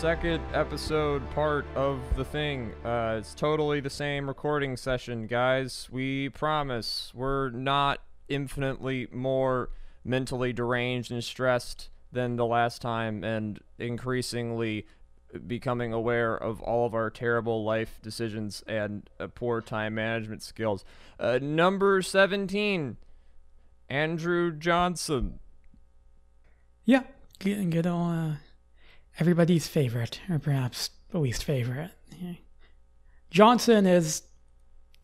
Second episode part of the thing. Uh, it's totally the same recording session, guys. We promise we're not infinitely more mentally deranged and stressed than the last time, and increasingly becoming aware of all of our terrible life decisions and uh, poor time management skills. Uh, number 17, Andrew Johnson. Yeah, good old, uh, everybody's favorite, or perhaps the least favorite. Johnson is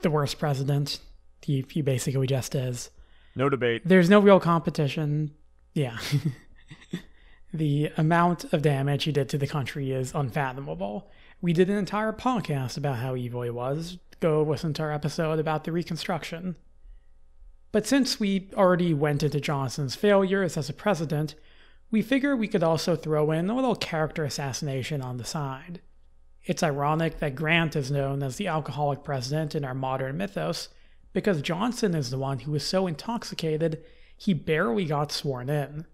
the worst president. He, he basically just is. No debate. There's no real competition. Yeah. the amount of damage he did to the country is unfathomable. We did an entire podcast about how evil he was. Go listen to our episode about the Reconstruction. But since we already went into Johnson's failures as a president, we figure we could also throw in a little character assassination on the side. It's ironic that Grant is known as the alcoholic president in our modern mythos because Johnson is the one who was so intoxicated he barely got sworn in.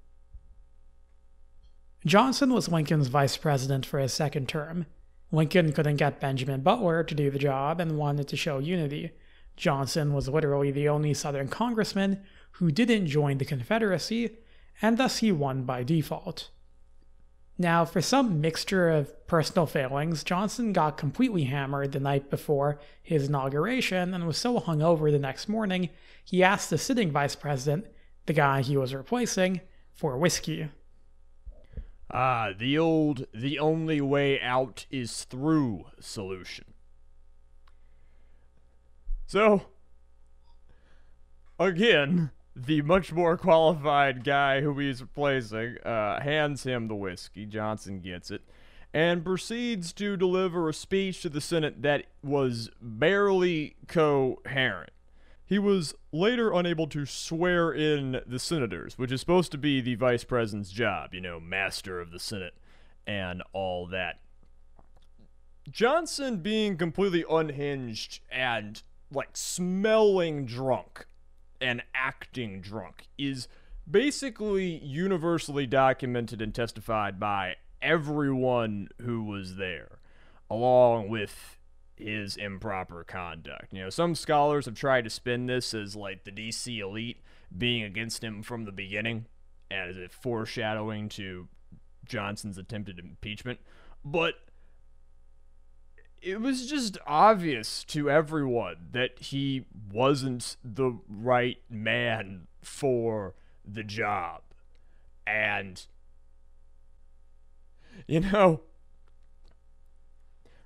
Johnson was Lincoln's vice president for his second term. Lincoln couldn't get Benjamin Butler to do the job and wanted to show unity. Johnson was literally the only Southern congressman who didn't join the Confederacy, and thus he won by default. Now, for some mixture of personal failings, Johnson got completely hammered the night before his inauguration and was so hungover the next morning he asked the sitting vice president, the guy he was replacing, for whiskey. Ah, the old, the only way out is through solution. So, again, the much more qualified guy who he's replacing uh, hands him the whiskey. Johnson gets it and proceeds to deliver a speech to the Senate that was barely coherent. He was later unable to swear in the senators, which is supposed to be the vice president's job, you know, master of the Senate and all that. Johnson being completely unhinged and like smelling drunk and acting drunk is basically universally documented and testified by everyone who was there, along with his improper conduct. You know, some scholars have tried to spin this as like the DC elite being against him from the beginning, as a foreshadowing to Johnson's attempted impeachment. But it was just obvious to everyone that he wasn't the right man for the job. And, you know,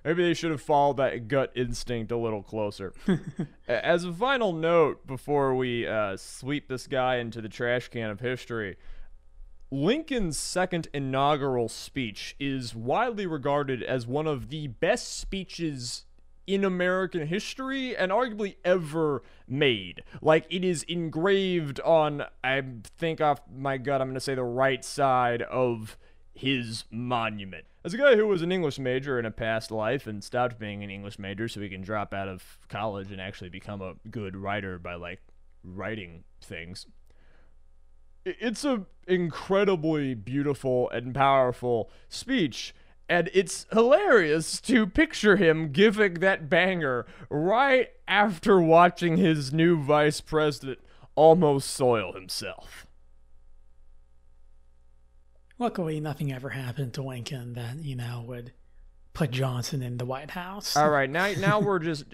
maybe they should have followed that gut instinct a little closer. As a final note, before we uh, sweep this guy into the trash can of history, Lincoln's second inaugural speech is widely regarded as one of the best speeches in American history and arguably ever made. Like it is engraved on, I think off my gut, I'm going to say the right side of his monument. As a guy who was an English major in a past life and stopped being an English major so he can drop out of college and actually become a good writer by like writing things it's a incredibly beautiful and powerful speech and it's hilarious to picture him giving that banger right after watching his new vice president almost soil himself. Luckily, nothing ever happened to Lincoln that, you know, would put Johnson in the White House. All right, now now we're just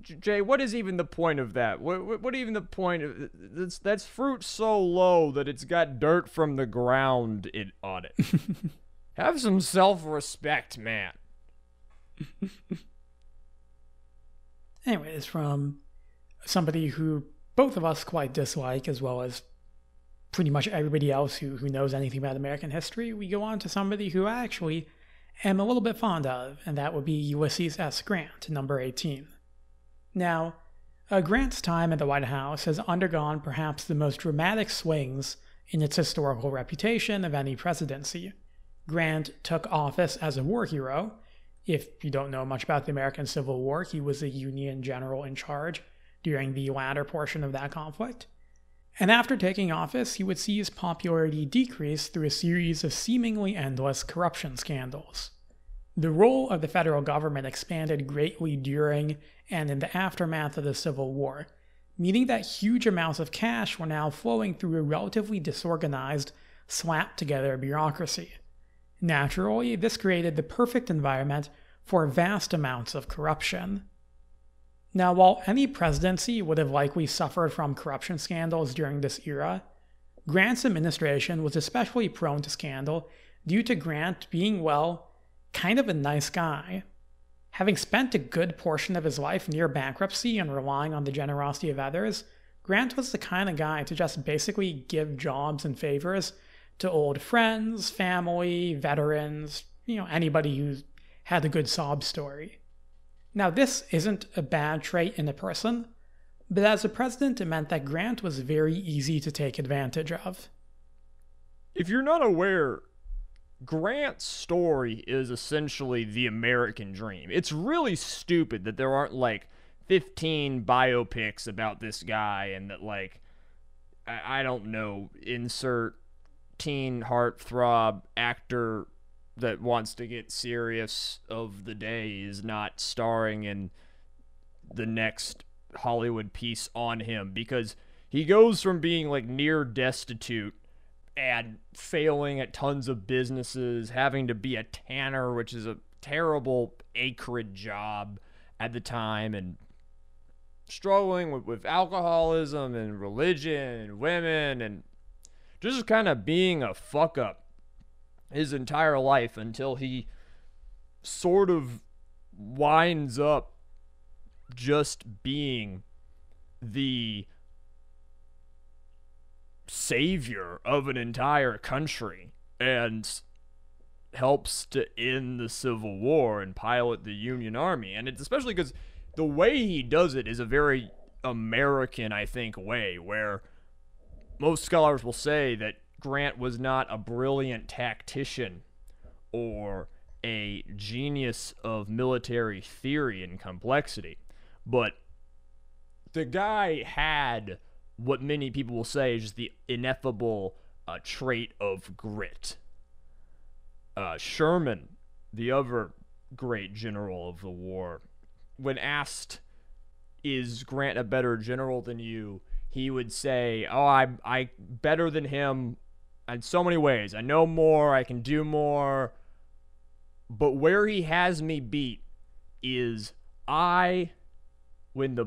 Jay. What is even the point of that? What what, even the point of that's that's fruit so low that it's got dirt from the ground it, on it. Have some self respect, man. Anyways, from somebody who both of us quite dislike, as well as pretty much everybody else who, who knows anything about American history, we go on to somebody who actually am a little bit fond of, and that would be Ulysses S. Grant, number 18. Now, uh, Grant's time at the White House has undergone perhaps the most dramatic swings in its historical reputation of any presidency. Grant took office as a war hero. If you don't know much about the American Civil War, he was a Union general in charge during the latter portion of that conflict. And after taking office, he would see his popularity decrease through a series of seemingly endless corruption scandals. The role of the federal government expanded greatly during and in the aftermath of the Civil War, meaning that huge amounts of cash were now flowing through a relatively disorganized, slapped together bureaucracy. Naturally, this created the perfect environment for vast amounts of corruption. Now, while any presidency would have likely suffered from corruption scandals during this era, Grant's administration was especially prone to scandal due to Grant being, well, kind of a nice guy. Having spent a good portion of his life near bankruptcy and relying on the generosity of others, Grant was the kind of guy to just basically give jobs and favors to old friends, family, veterans, you know, anybody who had a good sob story. Now, this isn't a bad trait in a person, but as a president, it meant that Grant was very easy to take advantage of. If you're not aware, Grant's story is essentially the American dream. It's really stupid that there aren't like 15 biopics about this guy and that, like, I, I don't know, insert teen heartthrob actor that wants to get serious of the day is not starring in the next Hollywood piece on him because he goes from being like near destitute and failing at tons of businesses, having to be a tanner, which is a terrible acrid job at the time, and struggling with, with alcoholism and religion and women and just kind of being a fuck up his entire life until he sort of winds up just being the savior of an entire country and helps to end the Civil War and pilot the Union Army. And it's especially because the way he does it is a very American, I think, way where most scholars will say that Grant was not a brilliant tactician or a genius of military theory and complexity, but the guy had what many people will say is the ineffable uh, trait of grit. Uh, Sherman, the other great general of the war, when asked, "Is Grant a better general than you?" he would say, "Oh, I I better than him in so many ways. I know more, I can do more. But where he has me beat is I when the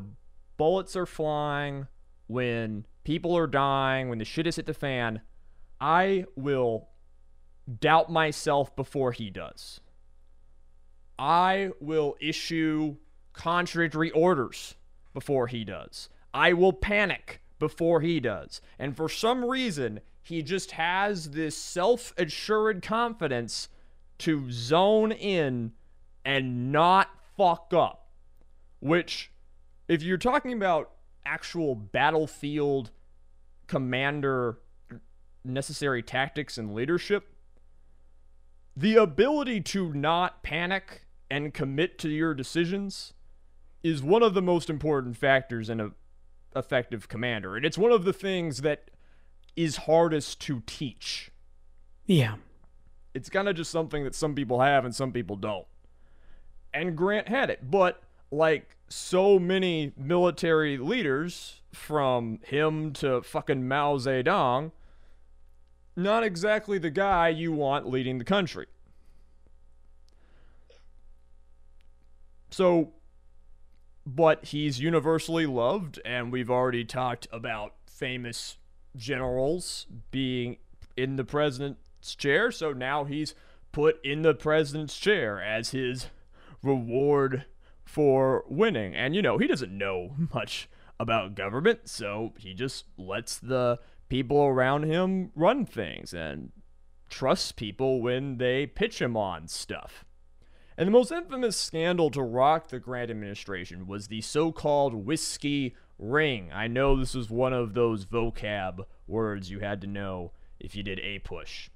bullets are flying, when people are dying, when the shit is hit the fan, I will doubt myself before he does. I will issue contradictory orders before he does. I will panic before he does. And for some reason, he just has this self assured confidence to zone in and not fuck up. Which, if you're talking about actual battlefield commander necessary tactics and leadership, the ability to not panic and commit to your decisions is one of the most important factors in a effective commander. And it's one of the things that is hardest to teach. Yeah. It's kind of just something that some people have and some people don't. And Grant had it. But like so many military leaders, from him to fucking Mao Zedong, not exactly the guy you want leading the country. So, but he's universally loved, and we've already talked about famous generals being in the president's chair. So now he's put in the president's chair as his reward for winning. And, you know, he doesn't know much about government, so he just lets the people around him run things and trusts people when they pitch him on stuff. And the most infamous scandal to rock the Grant administration was the so called whiskey ring. I know this was one of those vocab words you had to know if you did APUSH.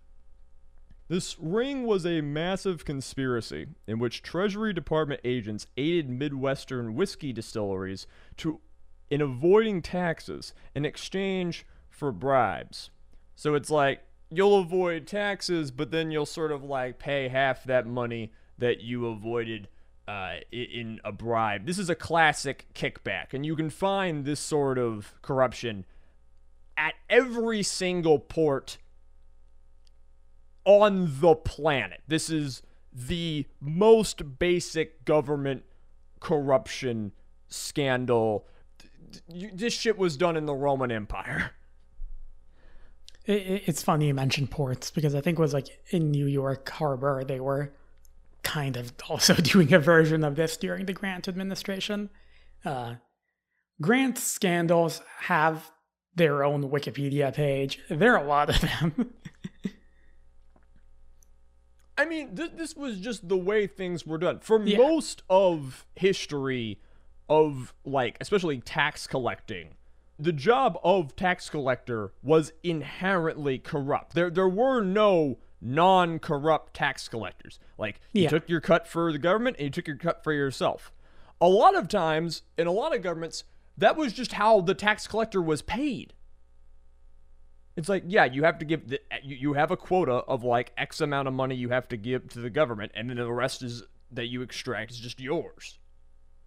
This ring was a massive conspiracy in which Treasury Department agents aided Midwestern whiskey distilleries to in avoiding taxes in exchange for bribes. So it's like you'll avoid taxes, but then you'll sort of like pay half that money that you avoided uh, in a bribe. This is a classic kickback, and you can find this sort of corruption at every single port on the planet. This is the most basic government corruption scandal. This shit was done in the Roman Empire. it's funny you mentioned ports because I think it was like in New York Harbor, they were kind of also doing a version of this during the Grant administration. Uh, Grant scandals have their own Wikipedia page. There are a lot of them. I mean, th- this was just the way things were done. For yeah. most of history of, like, especially tax collecting, the job of tax collector was inherently corrupt. There, there were no non-corrupt tax collectors. Like, you took your cut for the government and you took your cut for yourself. A lot of times, in a lot of governments, that was just how the tax collector was paid. It's like, yeah, you have to give the, you, you have a quota of like X amount of money you have to give to the government, and then the rest is that you extract is just yours.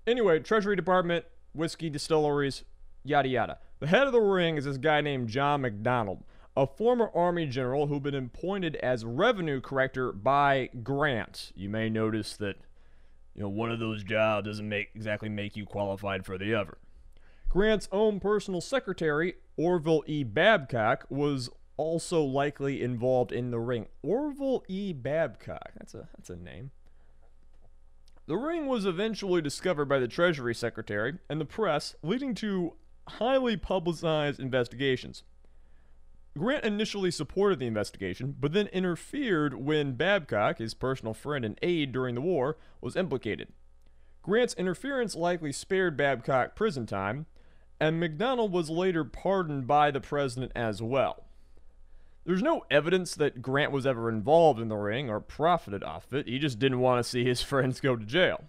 Anyway, Treasury Department, whiskey distilleries, yada yada. The head of the ring is this guy named John McDonald, a former Army general who'd been appointed as revenue corrector by Grant. You may notice that, you know, one of those jobs doesn't make exactly make you qualified for the other. Grant's own personal secretary, Orville E. Babcock, was also likely involved in the ring. Orville E. Babcock. That's a that's a name. The ring was eventually discovered by the Treasury Secretary and the press, leading to highly publicized investigations. Grant initially supported the investigation, but then interfered when Babcock, his personal friend and aide during the war, was implicated. Grant's interference likely spared Babcock prison time, and McDonald was later pardoned by the president as well. There's no evidence that Grant was ever involved in the ring or profited off it, he just didn't want to see his friends go to jail.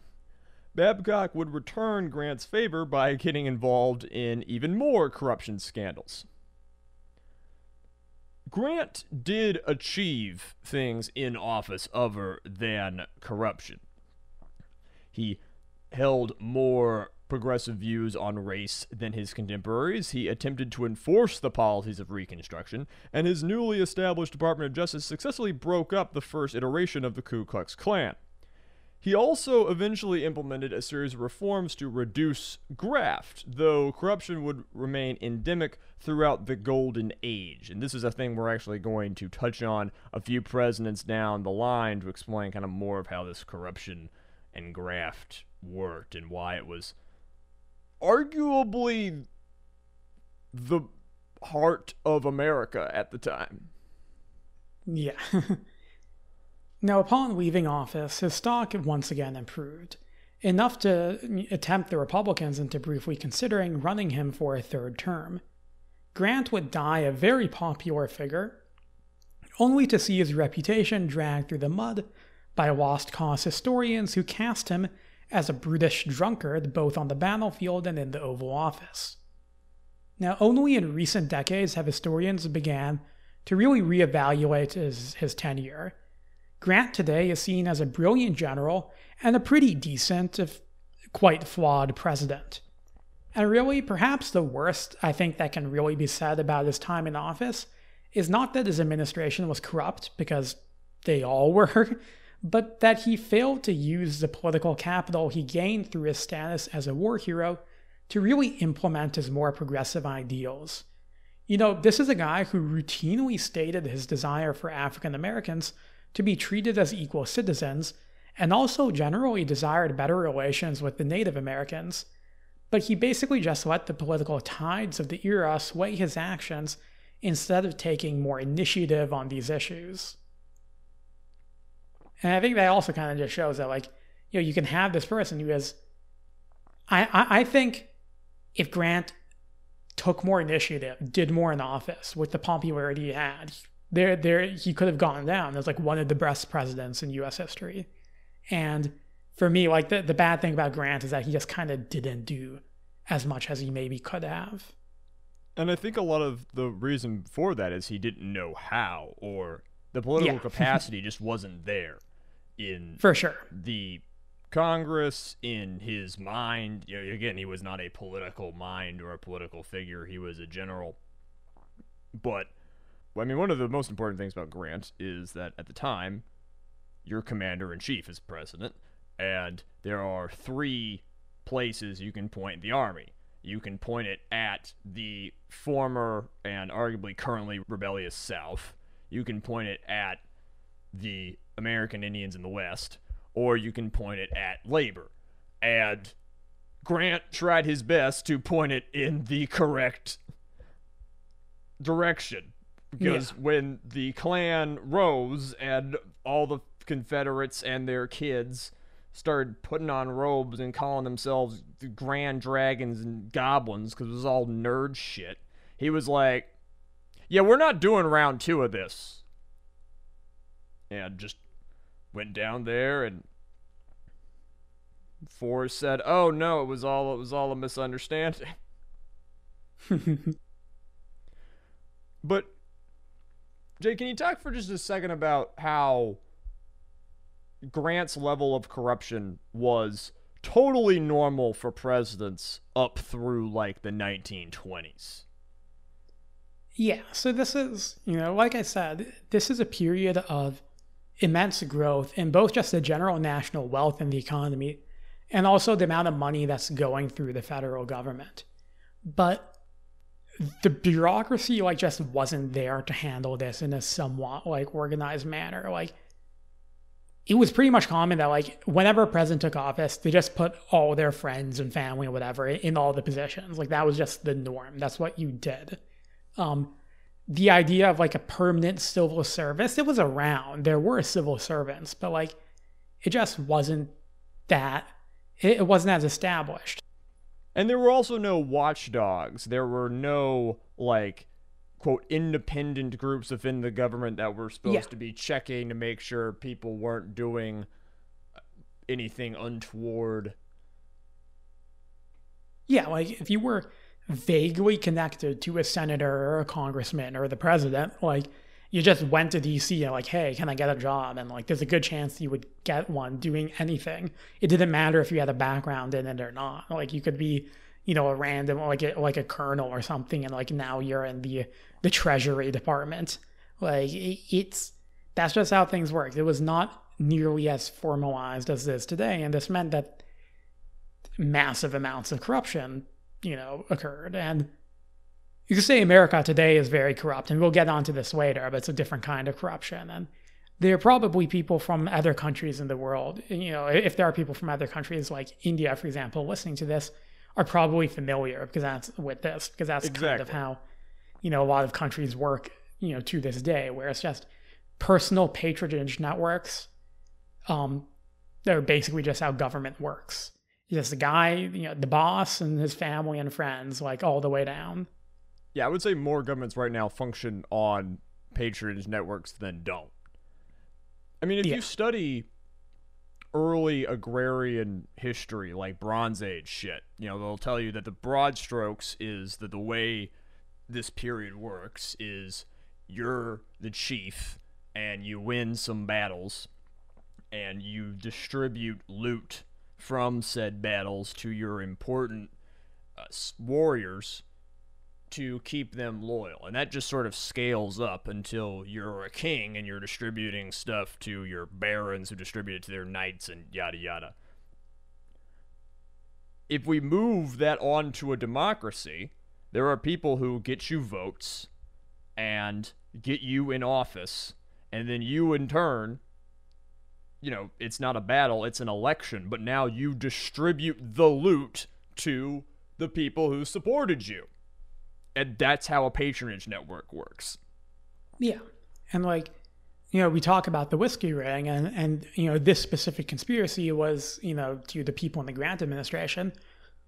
Babcock would return Grant's favor by getting involved in even more corruption scandals. Grant did achieve things in office other than corruption. He held more progressive views on race than his contemporaries. He attempted to enforce the policies of Reconstruction, and his newly established Department of Justice successfully broke up the first iteration of the Ku Klux Klan. He also eventually implemented a series of reforms to reduce graft, though corruption would remain endemic throughout the Golden Age. And this is a thing we're actually going to touch on a few presidents down the line to explain kind of more of how this corruption and graft worked and why it was arguably the heart of America at the time. Yeah. now, upon leaving office, his stock once again improved, enough to tempt the Republicans into briefly considering running him for a third term. Grant would die a very popular figure, only to see his reputation dragged through the mud by lost cause historians who cast him as a brutish drunkard both on the battlefield and in the Oval Office. Now, only in recent decades have historians began to really reevaluate his, his tenure. Grant today is seen as a brilliant general and a pretty decent, if quite flawed, president. And really, perhaps the worst I think that can really be said about his time in office is not that his administration was corrupt, because they all were, but that he failed to use the political capital he gained through his status as a war hero to really implement his more progressive ideals. You know, this is a guy who routinely stated his desire for African Americans to be treated as equal citizens and also generally desired better relations with the Native Americans. But he basically just let the political tides of the era sway his actions instead of taking more initiative on these issues. And I think that also kind of just shows that, like, you know, you can have this person who is. I, I, I think if Grant took more initiative, did more in office with the popularity he had, there, there, he could have gone down as like one of the best presidents in U.S. history. And for me, like the, the bad thing about Grant is that he just kind of didn't do as much as he maybe could have. And I think a lot of the reason for that is he didn't know how, or the political Yeah. capacity just wasn't there in For sure. the Congress, in his mind. You know, again, he was not a political mind or a political figure, he was a general. But, I mean, one of the most important things about Grant is that at the time, your commander in chief is president, and there are three places you can point the army. You can point it at the former and arguably currently rebellious South. You can point it at the American Indians in the West, or you can point it at labor. And Grant tried his best to point it in the correct direction. Because Yeah. when the Klan rose and all the Confederates and their kids started putting on robes and calling themselves the Grand Dragons and Goblins because it was all nerd shit, he was like, Yeah, we're not doing round two of this. And just went down there and Forrest said, "Oh no, it was all it was all a misunderstanding." but Jay, can you talk for just a second about how Grant's level of corruption was totally normal for presidents up through like the 1920s? Yeah, so this is, you know, like I said, this is a period of immense growth in both just the general national wealth in the economy and also the amount of money that's going through the federal government. But the bureaucracy like just wasn't there to handle this in a somewhat like organized manner. Like it was pretty much common that like whenever a president took office, they just put all their friends and family or whatever in all the positions. Like that was just the norm. That's what you did. Um, the idea of like a permanent civil service, it was around. There were civil servants, but like it just wasn't that. It wasn't as established. And there were also no watchdogs. There were no like quote independent groups within the government that were supposed Yeah. to be checking to make sure people weren't doing uh, anything untoward. Yeah, like if you were vaguely connected to a senator or a congressman or the president, like you just went to DC and like, hey, can I get a job? And like, there's a good chance you would get one doing anything. It didn't matter if you had a background in it or not. Like, you could be, you know, a random like a, like a colonel or something, and like now you're in the the Treasury Department. Like, it, it's that's just how things worked. It was not nearly as formalized as it is today, and this meant that massive amounts of corruption, you know, occurred. And you could say America today is very corrupt, and we'll get onto this later, but it's a different kind of corruption. And there are probably people from other countries in the world, you know, if there are people from other countries like India, for example, listening to this, are probably familiar because that's with this, because that's kind of how, you know, a lot of countries work, you know, to this day, where it's just personal patronage networks. Um, they're basically just how government works. Just the guy, you know, the boss and his family and friends, like all the way down. Yeah, I would say more governments right now function on patronage networks than don't. I mean, if Yeah. you study early agrarian history, like Bronze Age shit, you know, they'll tell you that the broad strokes is that the way this period works is you're the chief and you win some battles and you distribute loot from said battles to your important uh, warriors to keep them loyal. And that just sort of scales up until you're a king and you're distributing stuff to your barons who distribute it to their knights and yada yada. If we move that on to a democracy, there are people who get you votes and get you in office, and then you in turn you know, it's not a battle, it's an election, but now you distribute the loot to the people who supported you. And that's how a patronage network works. Yeah. And like, you know, we talk about the whiskey ring and, and, you know, this specific conspiracy was, you know, to the people in the Grant administration.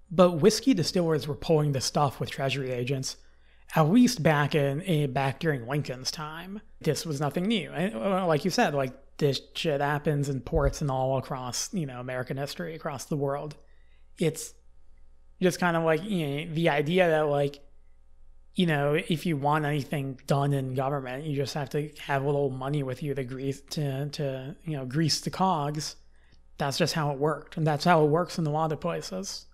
But whiskey distillers were pulling the stuff with Treasury agents, at least back in, in back during Lincoln's time. This was nothing new. And, uh, like you said, like this shit happens in ports and all across, you know, American history, across the world. It's just kind of like, you know, the idea that like you know, if you want anything done in government, you just have to have a little money with you to grease to to you know grease the cogs. That's just how it worked, and that's how it works in a lot of places.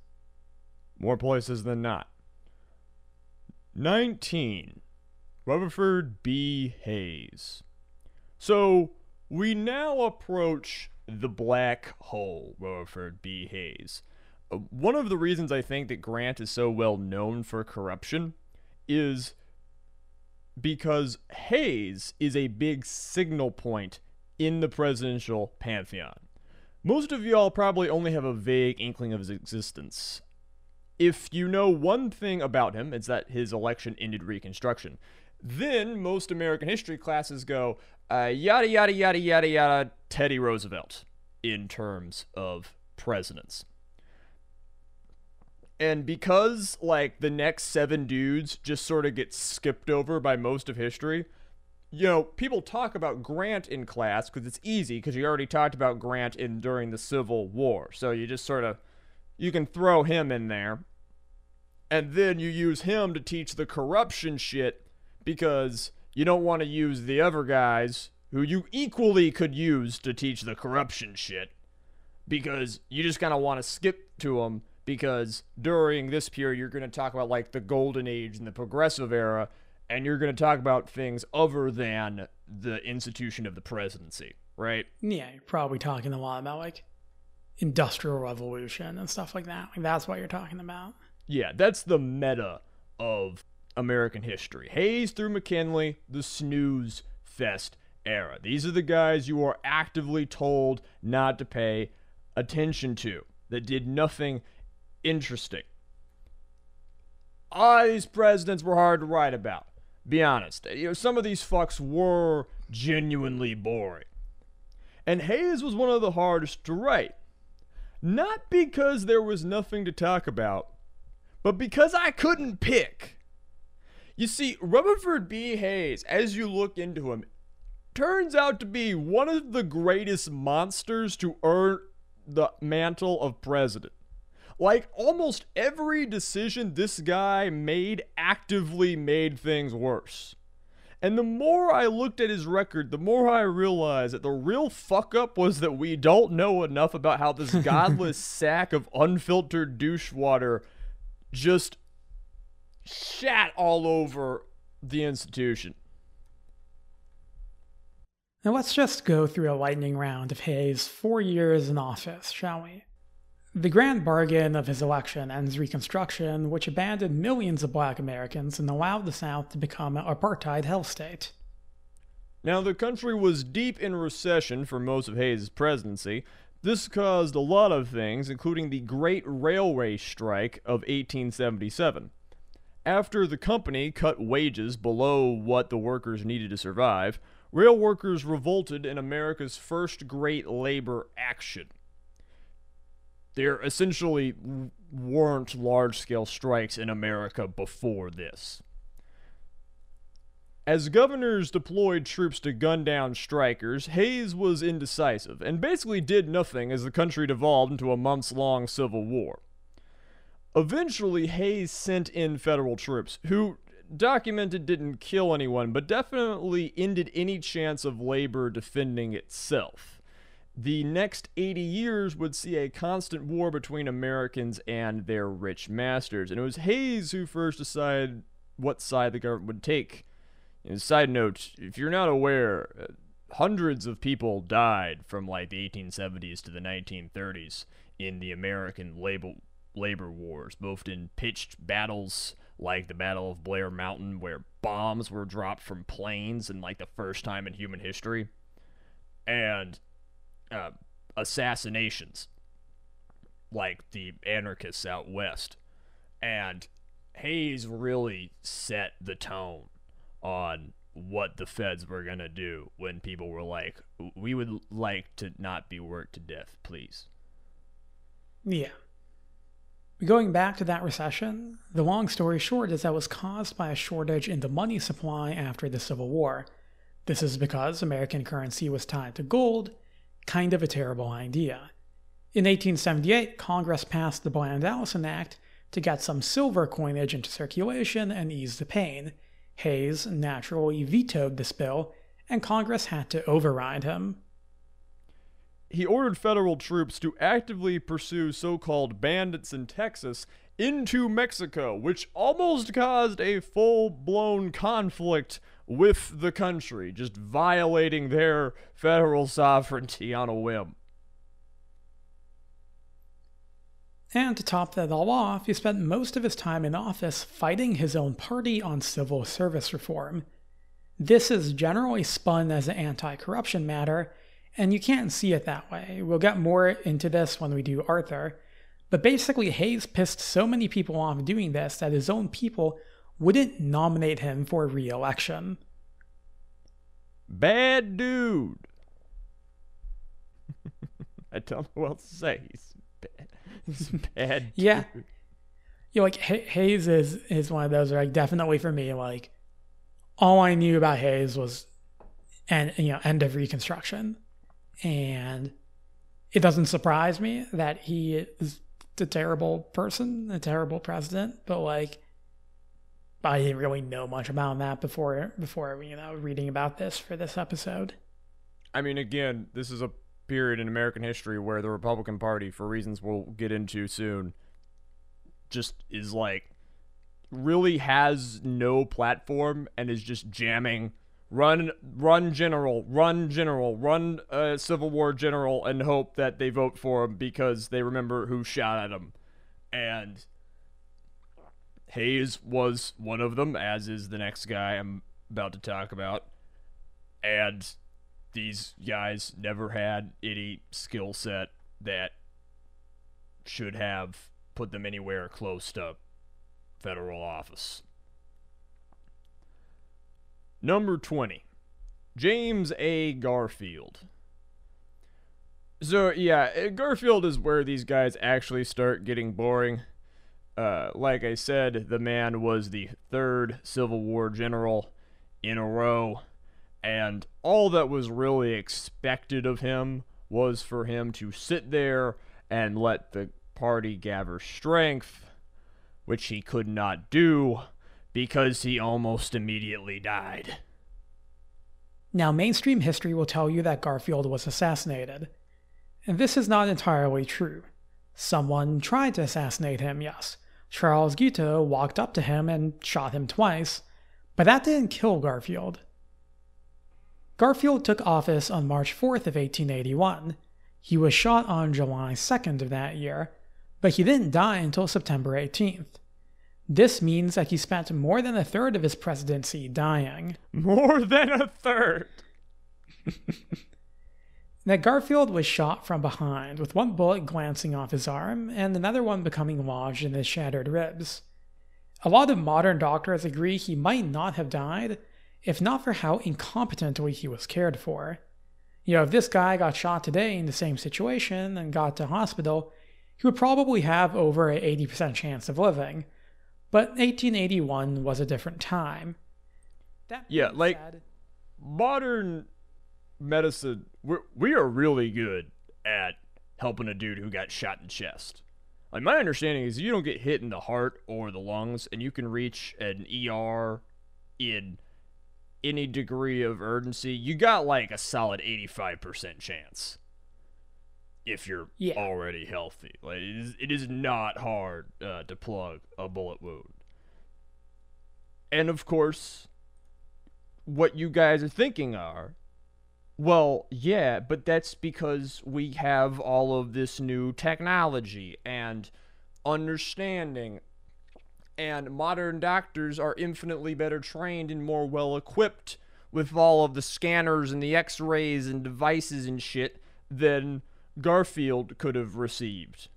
More places than not. 19. Rutherford B. Hayes. So we now approach the black hole, Rutherford B. Hayes. Uh, one of the reasons I think that Grant is so well known for corruption is because Hayes is a big signal point in the presidential pantheon. Most of y'all probably only have a vague inkling of his existence. If you know one thing about him, it's that his election ended Reconstruction. Then most American history classes go, uh, yada, yada, yada, yada, yada, Teddy Roosevelt in terms of presidents. And because, like, the next seven dudes just sort of get skipped over by most of history, you know, people talk about Grant in class because it's easy because you already talked about Grant in during the Civil War. So you just sort of, you can throw him in there. And then you use him to teach the corruption shit because you don't want to use the other guys who you equally could use to teach the corruption shit because you just kind of want to skip to them because during this period you're going to talk about like the golden age and the progressive era and you're going to talk about things other than the institution of the presidency right? Yeah you're probably talking a lot about like industrial revolution and stuff like that. Like that's what you're talking about. Yeah that's the meta of american history. Hayes through mckinley the snooze fest era. These are the guys you are actively told not to pay attention to that did nothing interesting. Ah, these presidents were hard to write about. Be honest. You know, some of these fucks were genuinely boring. And Hayes was one of the hardest to write. Not because there was nothing to talk about, but because I couldn't pick. You see, Rutherford B. Hayes, as you look into him, turns out to be one of the greatest monsters to earn the mantle of president. Like almost every decision this guy made actively made things worse. And the more I looked at his record, the more I realized that the real fuck up was that we don't know enough about how this godless sack of unfiltered douche water just shat all over the institution. Now let's just go through a lightning round of Hayes' four years in office, shall we? The grand bargain of his election ends Reconstruction, which abandoned millions of black Americans and allowed the South to become an apartheid hell state. Now, the country was deep in recession for most of Hayes' presidency. This caused a lot of things, including the Great Railway Strike of 1877. After the company cut wages below what the workers needed to survive, rail workers revolted in America's first great labor action there essentially weren't large scale strikes in America before this. As governors deployed troops to gun down strikers, Hayes was indecisive and basically did nothing as the country devolved into a months long civil war. Eventually, Hayes sent in federal troops, who documented didn't kill anyone, but definitely ended any chance of labor defending itself the next 80 years would see a constant war between Americans and their rich masters. And it was Hayes who first decided what side the government would take. And side note, if you're not aware, uh, hundreds of people died from like the 1870s to the 1930s in the American labor labor wars, both in pitched battles like the Battle of Blair Mountain, where bombs were dropped from planes in like the first time in human history, and uh, assassinations, like the anarchists out west. And Hayes really set the tone on what the feds were going to do when people were like, we would like to not be worked to death, please. Yeah. Going back to that recession, the long story short is that was caused by a shortage in the money supply after the Civil War. This is because American currency was tied to gold, kind of a terrible idea. In 1878, Congress passed the Bland Allison Act to get some silver coinage into circulation and ease the pain. Hayes naturally vetoed this bill, and Congress had to override him. He ordered federal troops to actively pursue so called bandits in Texas into Mexico, which almost caused a full blown conflict with the country, just violating their federal sovereignty on a whim. And to top that all off, he spent most of his time in office fighting his own party on civil service reform. This is generally spun as an anti corruption matter, and you can't see it that way. We'll get more into this when we do Arthur. But basically, Hayes pissed so many people off doing this that his own people wouldn't nominate him for re election. Bad dude. I don't know what else to say. He's bad. He's bad. Yeah. dude. You know, like Hayes is is one of those like definitely for me like all I knew about Hayes was and you know end of Reconstruction, and it doesn't surprise me that he is a terrible person, a terrible president. But like, I didn't really know much about that before before you know reading about this for this episode. I mean, again, this is a period in American history where the Republican Party, for reasons we'll get into soon, just is like really has no platform and is just jamming run run general run general run uh, civil war general and hope that they vote for him because they remember who shot at him and hayes was one of them as is the next guy i'm about to talk about and these guys never had any skill set that should have put them anywhere close to federal office. Number 20, James A. Garfield. So, yeah, Garfield is where these guys actually start getting boring. Uh, like I said, the man was the third Civil War general in a row, and all that was really expected of him was for him to sit there and let the party gather strength which he could not do because he almost immediately died. Now, mainstream history will tell you that Garfield was assassinated. And this is not entirely true. Someone tried to assassinate him, yes. Charles Guiteau walked up to him and shot him twice, but that didn't kill Garfield. Garfield took office on March 4th of 1881. He was shot on July 2nd of that year, but he didn't die until September 18th. This means that he spent more than a third of his presidency dying. More than a third. That Garfield was shot from behind, with one bullet glancing off his arm and another one becoming lodged in his shattered ribs. A lot of modern doctors agree he might not have died if not for how incompetently he was cared for. You know, if this guy got shot today in the same situation and got to hospital, he would probably have over a 80% chance of living. But 1881 was a different time. That Yeah, like- Modern medicine, we're, we are really good at helping a dude who got shot in the chest. Like, my understanding is you don't get hit in the heart or the lungs, and you can reach an ER in any degree of urgency. You got like a solid 85% chance if you're Yeah. already healthy. Like it is, it is not hard uh, to plug a bullet wound. And of course, what you guys are thinking are, well, yeah, but that's because we have all of this new technology and understanding and modern doctors are infinitely better trained and more well equipped with all of the scanners and the x-rays and devices and shit than Garfield could have received.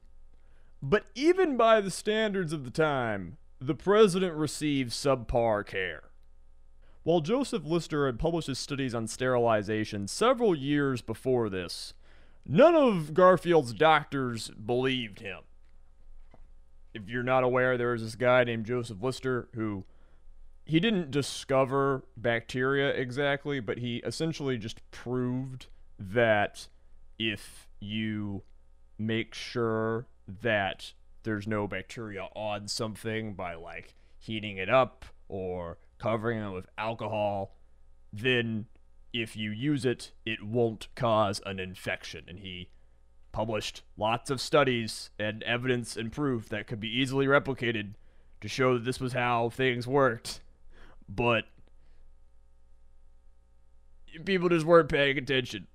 But even by the standards of the time, the president received subpar care. While Joseph Lister had published his studies on sterilization several years before this, none of Garfield's doctors believed him. If you're not aware, there was this guy named Joseph Lister who he didn't discover bacteria exactly, but he essentially just proved that if you make sure that there's no bacteria on something by like heating it up or covering it with alcohol, then if you use it, it won't cause an infection. And he published lots of studies and evidence and proof that could be easily replicated to show that this was how things worked. But people just weren't paying attention.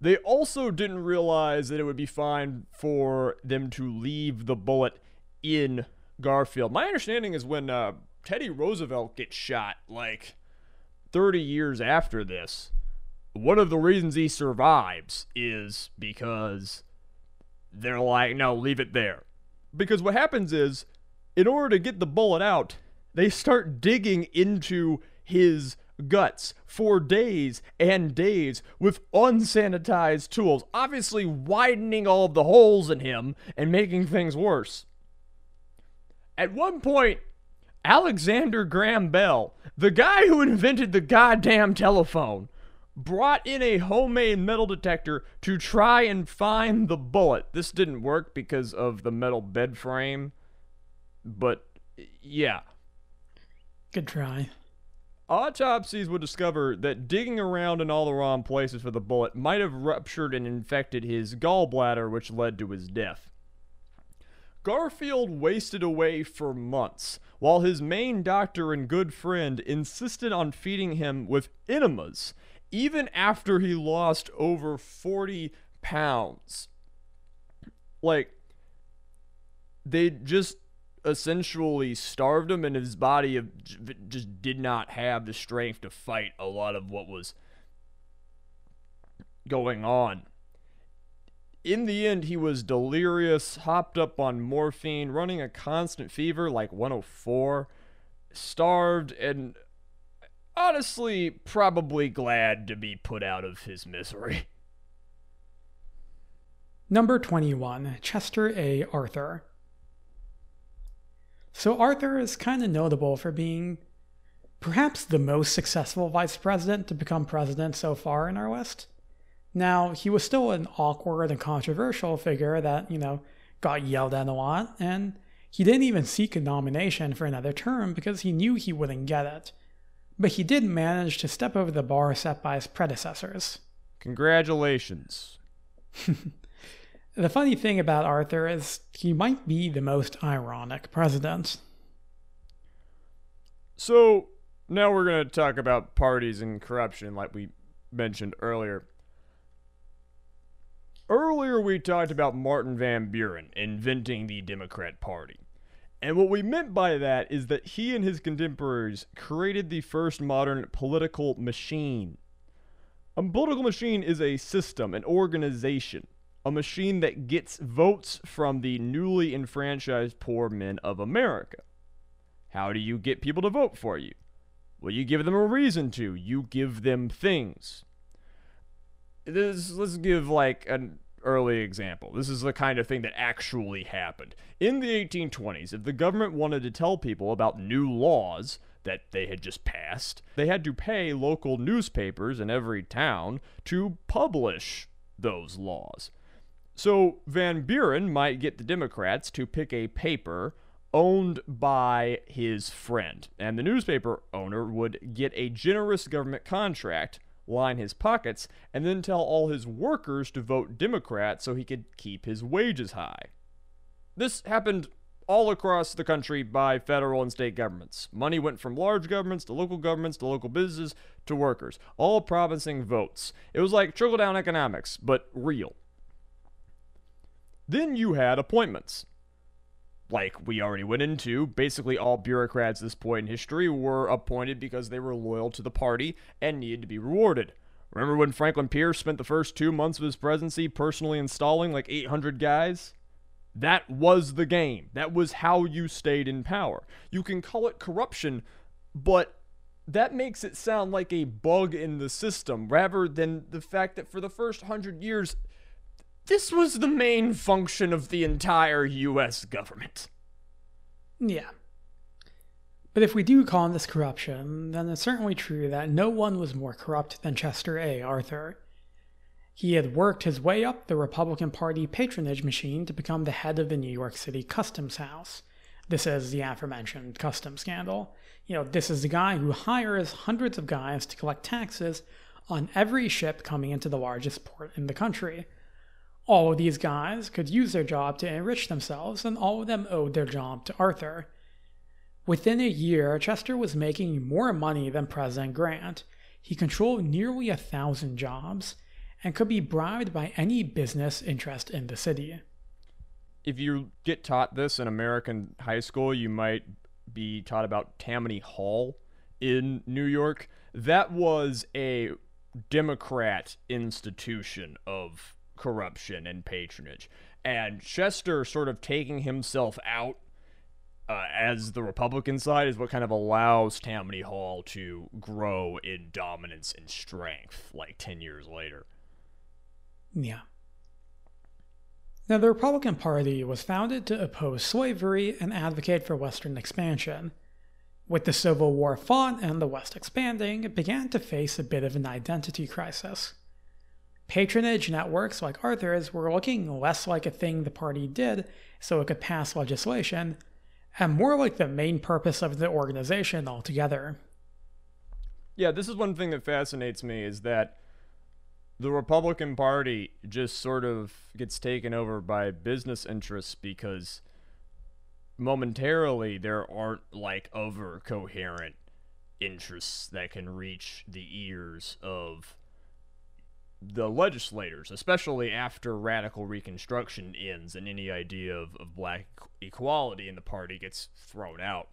They also didn't realize that it would be fine for them to leave the bullet in Garfield. My understanding is when uh, Teddy Roosevelt gets shot, like 30 years after this, one of the reasons he survives is because they're like, no, leave it there. Because what happens is, in order to get the bullet out, they start digging into his guts for days and days with unsanitized tools, obviously widening all of the holes in him and making things worse. At one point, Alexander Graham Bell, the guy who invented the goddamn telephone, brought in a homemade metal detector to try and find the bullet. This didn't work because of the metal bed frame, but yeah. Good try. Autopsies would discover that digging around in all the wrong places for the bullet might have ruptured and infected his gallbladder, which led to his death. Garfield wasted away for months, while his main doctor and good friend insisted on feeding him with enemas, even after he lost over 40 pounds. Like, they just essentially starved him, and his body just did not have the strength to fight a lot of what was going on. In the end, he was delirious, hopped up on morphine, running a constant fever like 104, starved, and honestly, probably glad to be put out of his misery. Number 21 Chester A. Arthur. So Arthur is kind of notable for being perhaps the most successful vice president to become president so far in our list. Now, he was still an awkward and controversial figure that, you know, got yelled at a lot, and he didn't even seek a nomination for another term because he knew he wouldn't get it. But he did manage to step over the bar set by his predecessors. Congratulations. The funny thing about Arthur is he might be the most ironic president. So, now we're going to talk about parties and corruption, like we mentioned earlier. Earlier, we talked about Martin Van Buren inventing the Democrat Party. And what we meant by that is that he and his contemporaries created the first modern political machine. A political machine is a system, an organization a machine that gets votes from the newly enfranchised poor men of America. How do you get people to vote for you? Well, you give them a reason to. You give them things. This, let's give like an early example. This is the kind of thing that actually happened. In the 1820s, if the government wanted to tell people about new laws that they had just passed, they had to pay local newspapers in every town to publish those laws. So Van Buren might get the Democrats to pick a paper owned by his friend, and the newspaper owner would get a generous government contract, line his pockets, and then tell all his workers to vote Democrat so he could keep his wages high. This happened all across the country by federal and state governments. Money went from large governments to local governments to local businesses to workers, all promising votes. It was like trickle down economics, but real. Then you had appointments. Like we already went into, basically all bureaucrats at this point in history were appointed because they were loyal to the party and needed to be rewarded. Remember when Franklin Pierce spent the first two months of his presidency personally installing like 800 guys? That was the game. That was how you stayed in power. You can call it corruption, but that makes it sound like a bug in the system rather than the fact that for the first hundred years, this was the main function of the entire US government. Yeah. But if we do call this corruption, then it's certainly true that no one was more corrupt than Chester A. Arthur. He had worked his way up the Republican Party patronage machine to become the head of the New York City Customs House. This is the aforementioned customs scandal. You know, this is the guy who hires hundreds of guys to collect taxes on every ship coming into the largest port in the country. All of these guys could use their job to enrich themselves, and all of them owed their job to Arthur. Within a year, Chester was making more money than President Grant. He controlled nearly a thousand jobs and could be bribed by any business interest in the city. If you get taught this in American high school, you might be taught about Tammany Hall in New York. That was a Democrat institution of corruption and patronage. And Chester sort of taking himself out uh, as the Republican side is what kind of allows Tammany Hall to grow in dominance and strength like 10 years later. Yeah. Now, the Republican Party was founded to oppose slavery and advocate for Western expansion. With the Civil War fought and the West expanding, it began to face a bit of an identity crisis. Patronage networks like Arthur's were looking less like a thing the party did so it could pass legislation, and more like the main purpose of the organization altogether. Yeah, this is one thing that fascinates me is that the Republican Party just sort of gets taken over by business interests because momentarily there aren't like other coherent interests that can reach the ears of the legislators, especially after radical reconstruction ends and any idea of, of black equality in the party gets thrown out.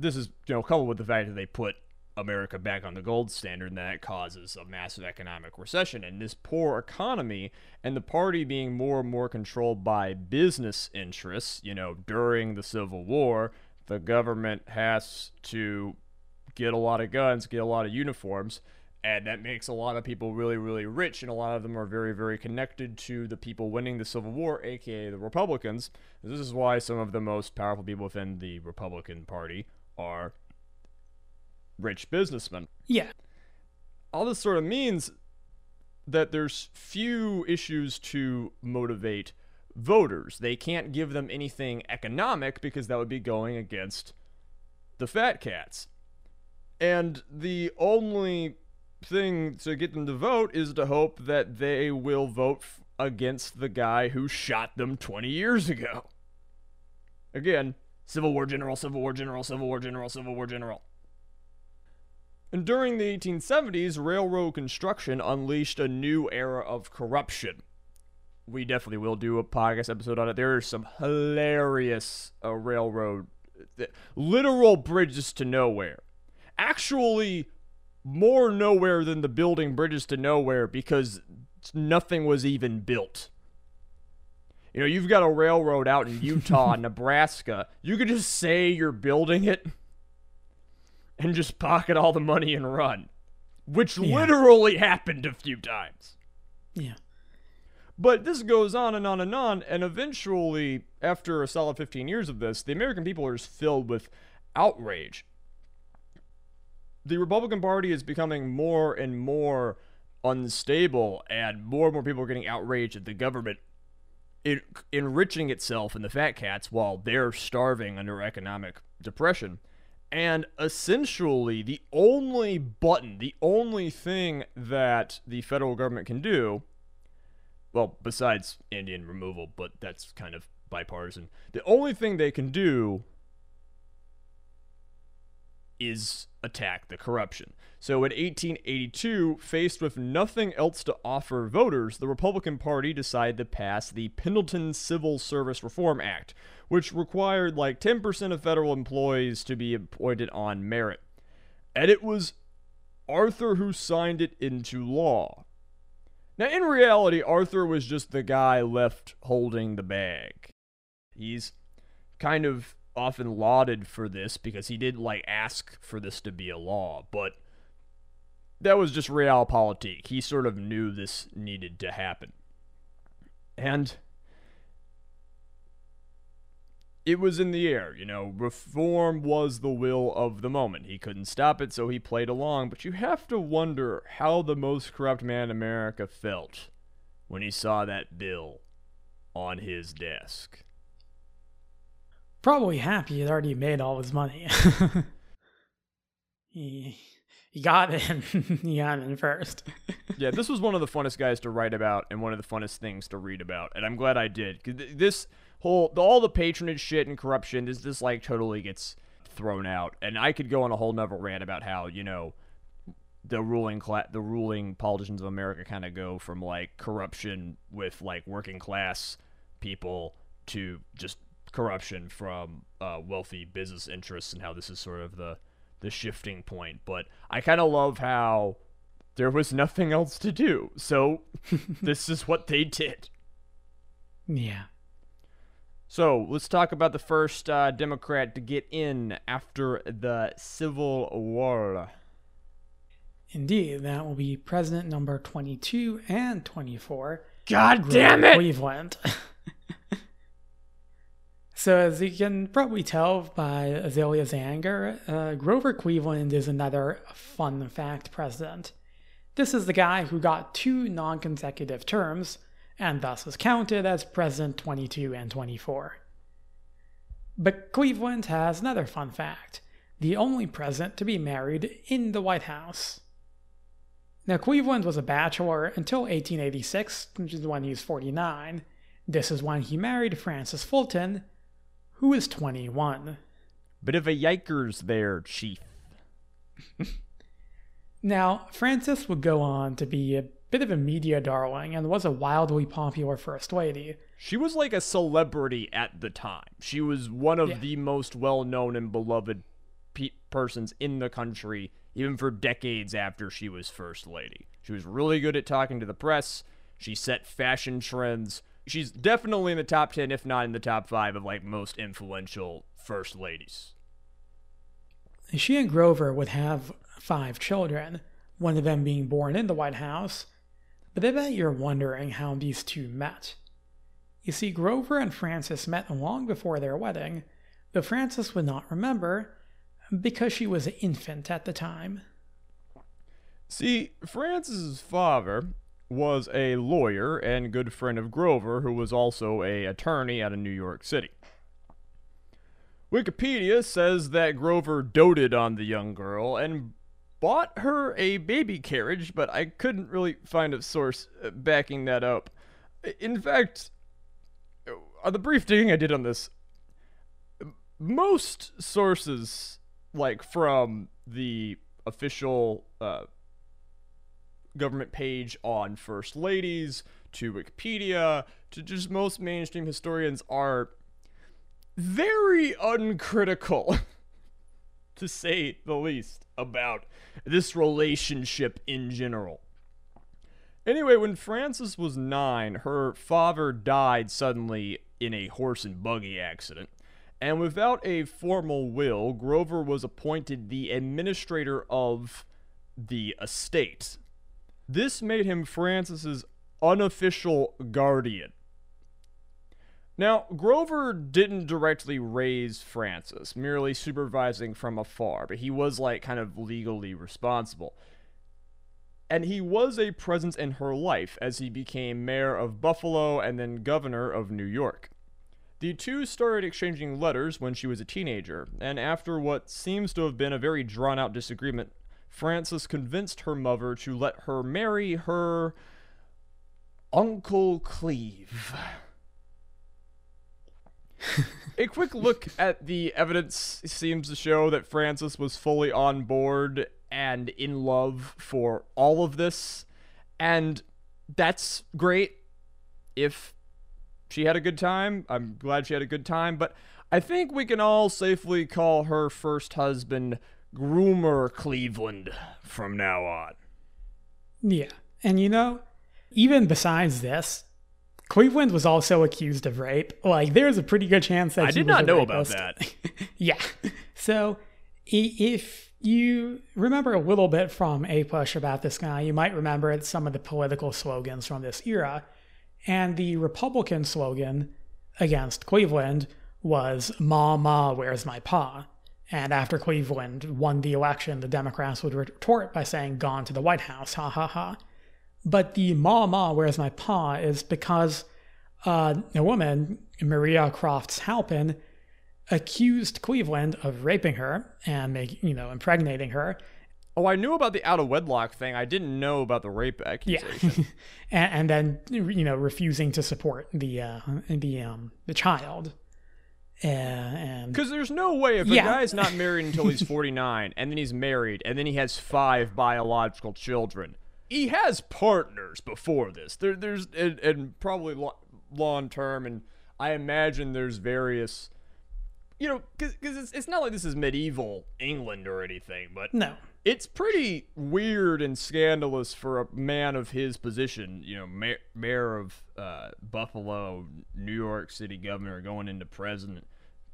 This is, you know, coupled with the fact that they put America back on the gold standard, and that causes a massive economic recession. And this poor economy and the party being more and more controlled by business interests, you know, during the Civil War, the government has to get a lot of guns, get a lot of uniforms, and that makes a lot of people really, really rich, and a lot of them are very, very connected to the people winning the Civil War, aka the Republicans. This is why some of the most powerful people within the Republican Party are rich businessmen. Yeah. All this sort of means that there's few issues to motivate voters. They can't give them anything economic because that would be going against the fat cats. And the only thing to get them to vote is to hope that they will vote f- against the guy who shot them 20 years ago. Again, Civil War General, Civil War General, Civil War General, Civil War General. And during the 1870s, railroad construction unleashed a new era of corruption. We definitely will do a podcast episode on it. There are some hilarious uh, railroad, uh, literal bridges to nowhere. Actually, more nowhere than the building bridges to nowhere because nothing was even built. You know, you've got a railroad out in Utah, Nebraska. You could just say you're building it and just pocket all the money and run, which yeah. literally happened a few times. Yeah. But this goes on and on and on, and eventually, after a solid 15 years of this, the American people are just filled with outrage. The Republican Party is becoming more and more unstable, and more and more people are getting outraged at the government enriching itself in the fat cats while they're starving under economic depression. And essentially, the only button, the only thing that the federal government can do, well, besides Indian removal, but that's kind of bipartisan, the only thing they can do is attack the corruption. So in 1882, faced with nothing else to offer voters, the Republican Party decided to pass the Pendleton Civil Service Reform Act, which required like 10% of federal employees to be appointed on merit. And it was Arthur who signed it into law. Now, in reality, Arthur was just the guy left holding the bag. He's kind of often lauded for this because he didn't like ask for this to be a law, but that was just realpolitik. He sort of knew this needed to happen. And it was in the air. You know, reform was the will of the moment. He couldn't stop it, so he played along. But you have to wonder how the most corrupt man in America felt when he saw that bill on his desk. Probably happy he'd already made all his money. he, he got in. he got in first. yeah, this was one of the funnest guys to write about and one of the funnest things to read about. And I'm glad I did. This whole all the patronage shit and corruption is just like totally gets thrown out. And I could go on a whole nother rant about how you know the ruling class, the ruling politicians of America kind of go from like corruption with like working class people to just corruption from uh, wealthy business interests and how this is sort of the the shifting point. But I kind of love how there was nothing else to do, so this is what they did. Yeah. So let's talk about the first uh, Democrat to get in after the Civil War. Indeed, that will be President number 22 and 24. God damn it! Cleveland. so, as you can probably tell by Azalea's anger, uh, Grover Cleveland is another fun fact president. This is the guy who got two non consecutive terms and thus is counted as President 22 and 24. But Cleveland has another fun fact the only president to be married in the White House. Now, Cleveland was a bachelor until 1886, which is when he was 49. This is when he married Frances Fulton, who was 21. Bit of a yikers there, Chief. now, Frances would go on to be a bit of a media darling and was a wildly popular First Lady. She was like a celebrity at the time. She was one of Yeah. the most well known and beloved pe- persons in the country, even for decades after she was First Lady. She was really good at talking to the press. She set fashion trends. She's definitely in the top 10, if not in the top 5 of like most influential First Ladies. She and Grover would have five children, one of them being born in the White House. But I bet you're wondering how these two met. You see, Grover and Frances met long before their wedding, though Frances would not remember because she was an infant at the time. See, Frances's father was a lawyer and good friend of Grover, who was also a attorney out of New York City. Wikipedia says that Grover doted on the young girl and bought her a baby carriage, but I couldn't really find a source uh, backing that up. In fact, on the brief digging I did on this, most sources, like from the official uh, government page on first ladies to Wikipedia to just most mainstream historians, are very uncritical, to say the least, about this relationship in general. Anyway, when Frances was nine, her father died suddenly in a horse and buggy accident. And without a formal will, Grover was appointed the administrator of the estate. This made him Frances's unofficial guardian. Now, Grover didn't directly raise Francis, merely supervising from afar, but he was like kind of legally responsible. And he was a presence in her life as he became mayor of Buffalo and then governor of New York. The two started exchanging letters when she was a teenager, and after what seems to have been a very drawn out disagreement, Frances convinced her mother to let her marry her Uncle Cleve. a quick look at the evidence seems to show that Frances was fully on board and in love for all of this, and that's great if she had a good time. I'm glad she had a good time, but I think we can all safely call her first husband Groomer Cleveland from now on. Yeah. And you know, even besides this, Cleveland was also accused of rape. Like, there's a pretty good chance that I did not know about that. yeah. So, if you remember a little bit from APUSH about this guy, you might remember some of the political slogans from this era. And the Republican slogan against Cleveland was Ma Ma, where's my pa? And after Cleveland won the election, the Democrats would retort by saying, gone to the White House, ha ha ha. But the Ma Ma, where's my pa is because uh, a woman, Maria Crofts Halpin, accused Cleveland of raping her and make, you know, impregnating her. Oh, I knew about the out of wedlock thing. I didn't know about the rape accusation. Yeah, and, and, then you know refusing to support the uh, the um, the child. Uh, because there's no way if yeah. a guy's not married until he's 49 and then he's married and then he has five biological children he has partners before this there, there's and, and probably long term and i imagine there's various you know because it's, it's not like this is medieval england or anything but no it's pretty weird and scandalous for a man of his position, you know, mayor, mayor of uh, Buffalo, New York City governor, going into president,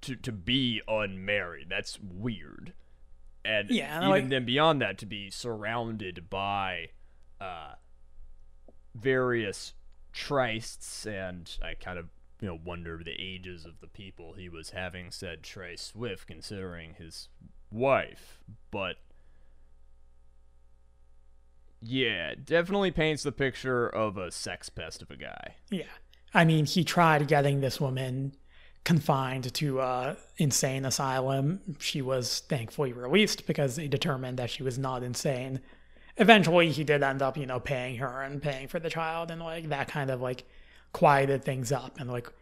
to, to be unmarried. That's weird. And yeah, even like, then beyond that, to be surrounded by uh, various trysts, and I kind of you know wonder the ages of the people he was having said tryst with, considering his wife, but yeah, definitely paints the picture of a sex pest of a guy. Yeah. I mean, he tried getting this woman confined to a insane asylum. She was thankfully released because they determined that she was not insane. Eventually, he did end up, you know, paying her and paying for the child, and like that kind of like quieted things up. And like,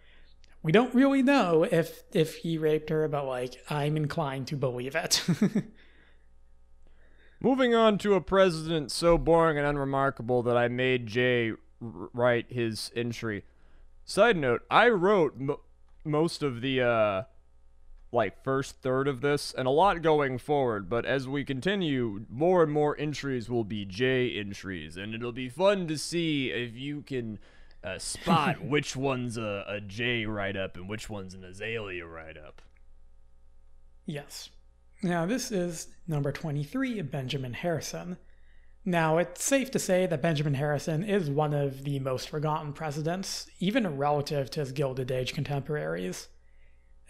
we don't really know if if he raped her, but like, I'm inclined to believe it. Moving on to a president so boring and unremarkable that I made Jay write his entry. Side note, I wrote m- most of the uh like first third of this and a lot going forward, but as we continue, more and more entries will be Jay entries, and it'll be fun to see if you can uh, spot which one's a, a Jay write up and which one's an Azalea write up. Yes. Now, this is number 23, Benjamin Harrison. Now, it's safe to say that Benjamin Harrison is one of the most forgotten presidents, even relative to his Gilded Age contemporaries.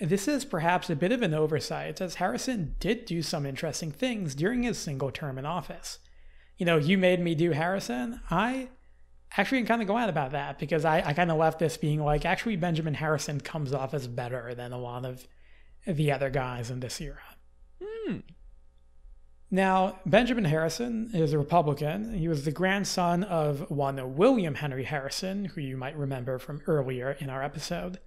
This is perhaps a bit of an oversight, as Harrison did do some interesting things during his single term in office. You know, you made me do Harrison. I actually am kind of glad about that because I, I kind of left this being like, actually, Benjamin Harrison comes off as better than a lot of the other guys in this era. Hmm. Now, Benjamin Harrison is a Republican. He was the grandson of one William Henry Harrison, who you might remember from earlier in our episode.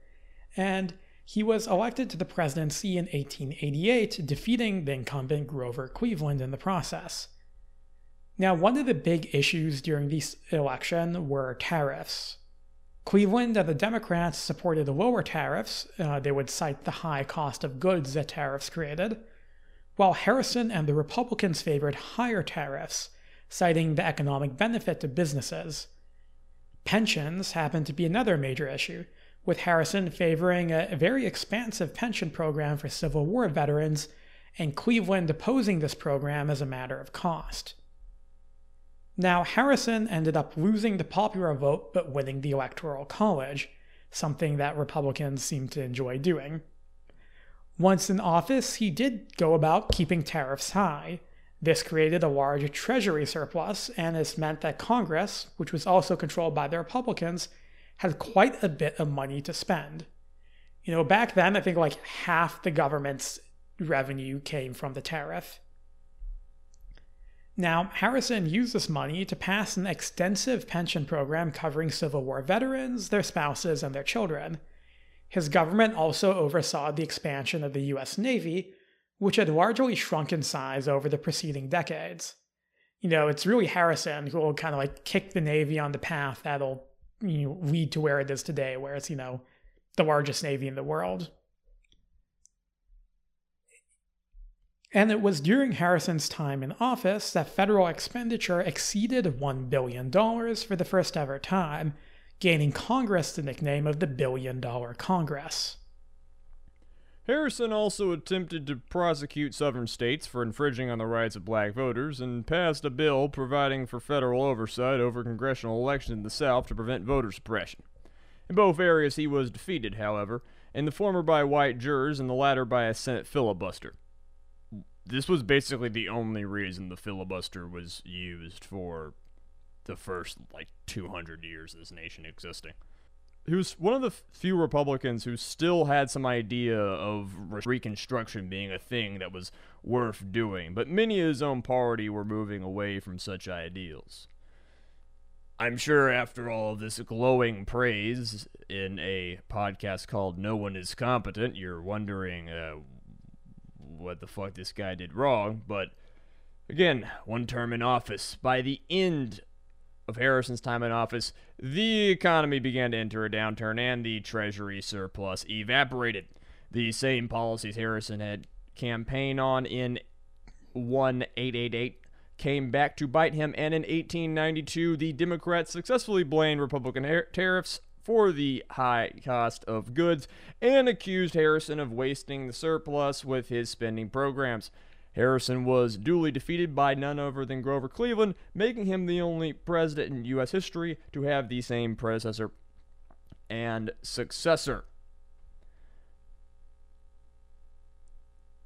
And he was elected to the presidency in 1888, defeating the incumbent Grover Cleveland in the process. Now, one of the big issues during this election were tariffs. Cleveland and the Democrats supported lower tariffs. Uh, they would cite the high cost of goods that tariffs created while Harrison and the Republicans favored higher tariffs, citing the economic benefit to businesses. Pensions happened to be another major issue, with Harrison favoring a very expansive pension program for Civil War veterans and Cleveland opposing this program as a matter of cost. Now, Harrison ended up losing the popular vote but winning the Electoral College, something that Republicans seem to enjoy doing. Once in office, he did go about keeping tariffs high. This created a large treasury surplus, and this meant that Congress, which was also controlled by the Republicans, had quite a bit of money to spend. You know, back then, I think like half the government's revenue came from the tariff. Now, Harrison used this money to pass an extensive pension program covering Civil War veterans, their spouses, and their children. His government also oversaw the expansion of the US Navy, which had largely shrunk in size over the preceding decades. You know, it's really Harrison who will kind of like kick the Navy on the path that'll you know, lead to where it is today, where it's, you know, the largest Navy in the world. And it was during Harrison's time in office that federal expenditure exceeded $1 billion for the first ever time, gaining Congress the nickname of the Billion Dollar Congress. Harrison also attempted to prosecute southern states for infringing on the rights of black voters and passed a bill providing for federal oversight over congressional elections in the South to prevent voter suppression. In both areas, he was defeated, however, in the former by white jurors and the latter by a Senate filibuster. This was basically the only reason the filibuster was used for the first like 200 years of this nation existing. He was one of the few Republicans who still had some idea of Reconstruction being a thing that was worth doing, but many of his own party were moving away from such ideals. I'm sure after all of this glowing praise in a podcast called No One Is Competent, you're wondering uh, what the fuck this guy did wrong, but again, one term in office. By the end of Harrison's time in office, the economy began to enter a downturn and the Treasury surplus evaporated. The same policies Harrison had campaigned on in 1888 came back to bite him, and in 1892, the Democrats successfully blamed Republican tariffs for the high cost of goods and accused Harrison of wasting the surplus with his spending programs. Harrison was duly defeated by none other than Grover Cleveland, making him the only president in U.S. history to have the same predecessor and successor.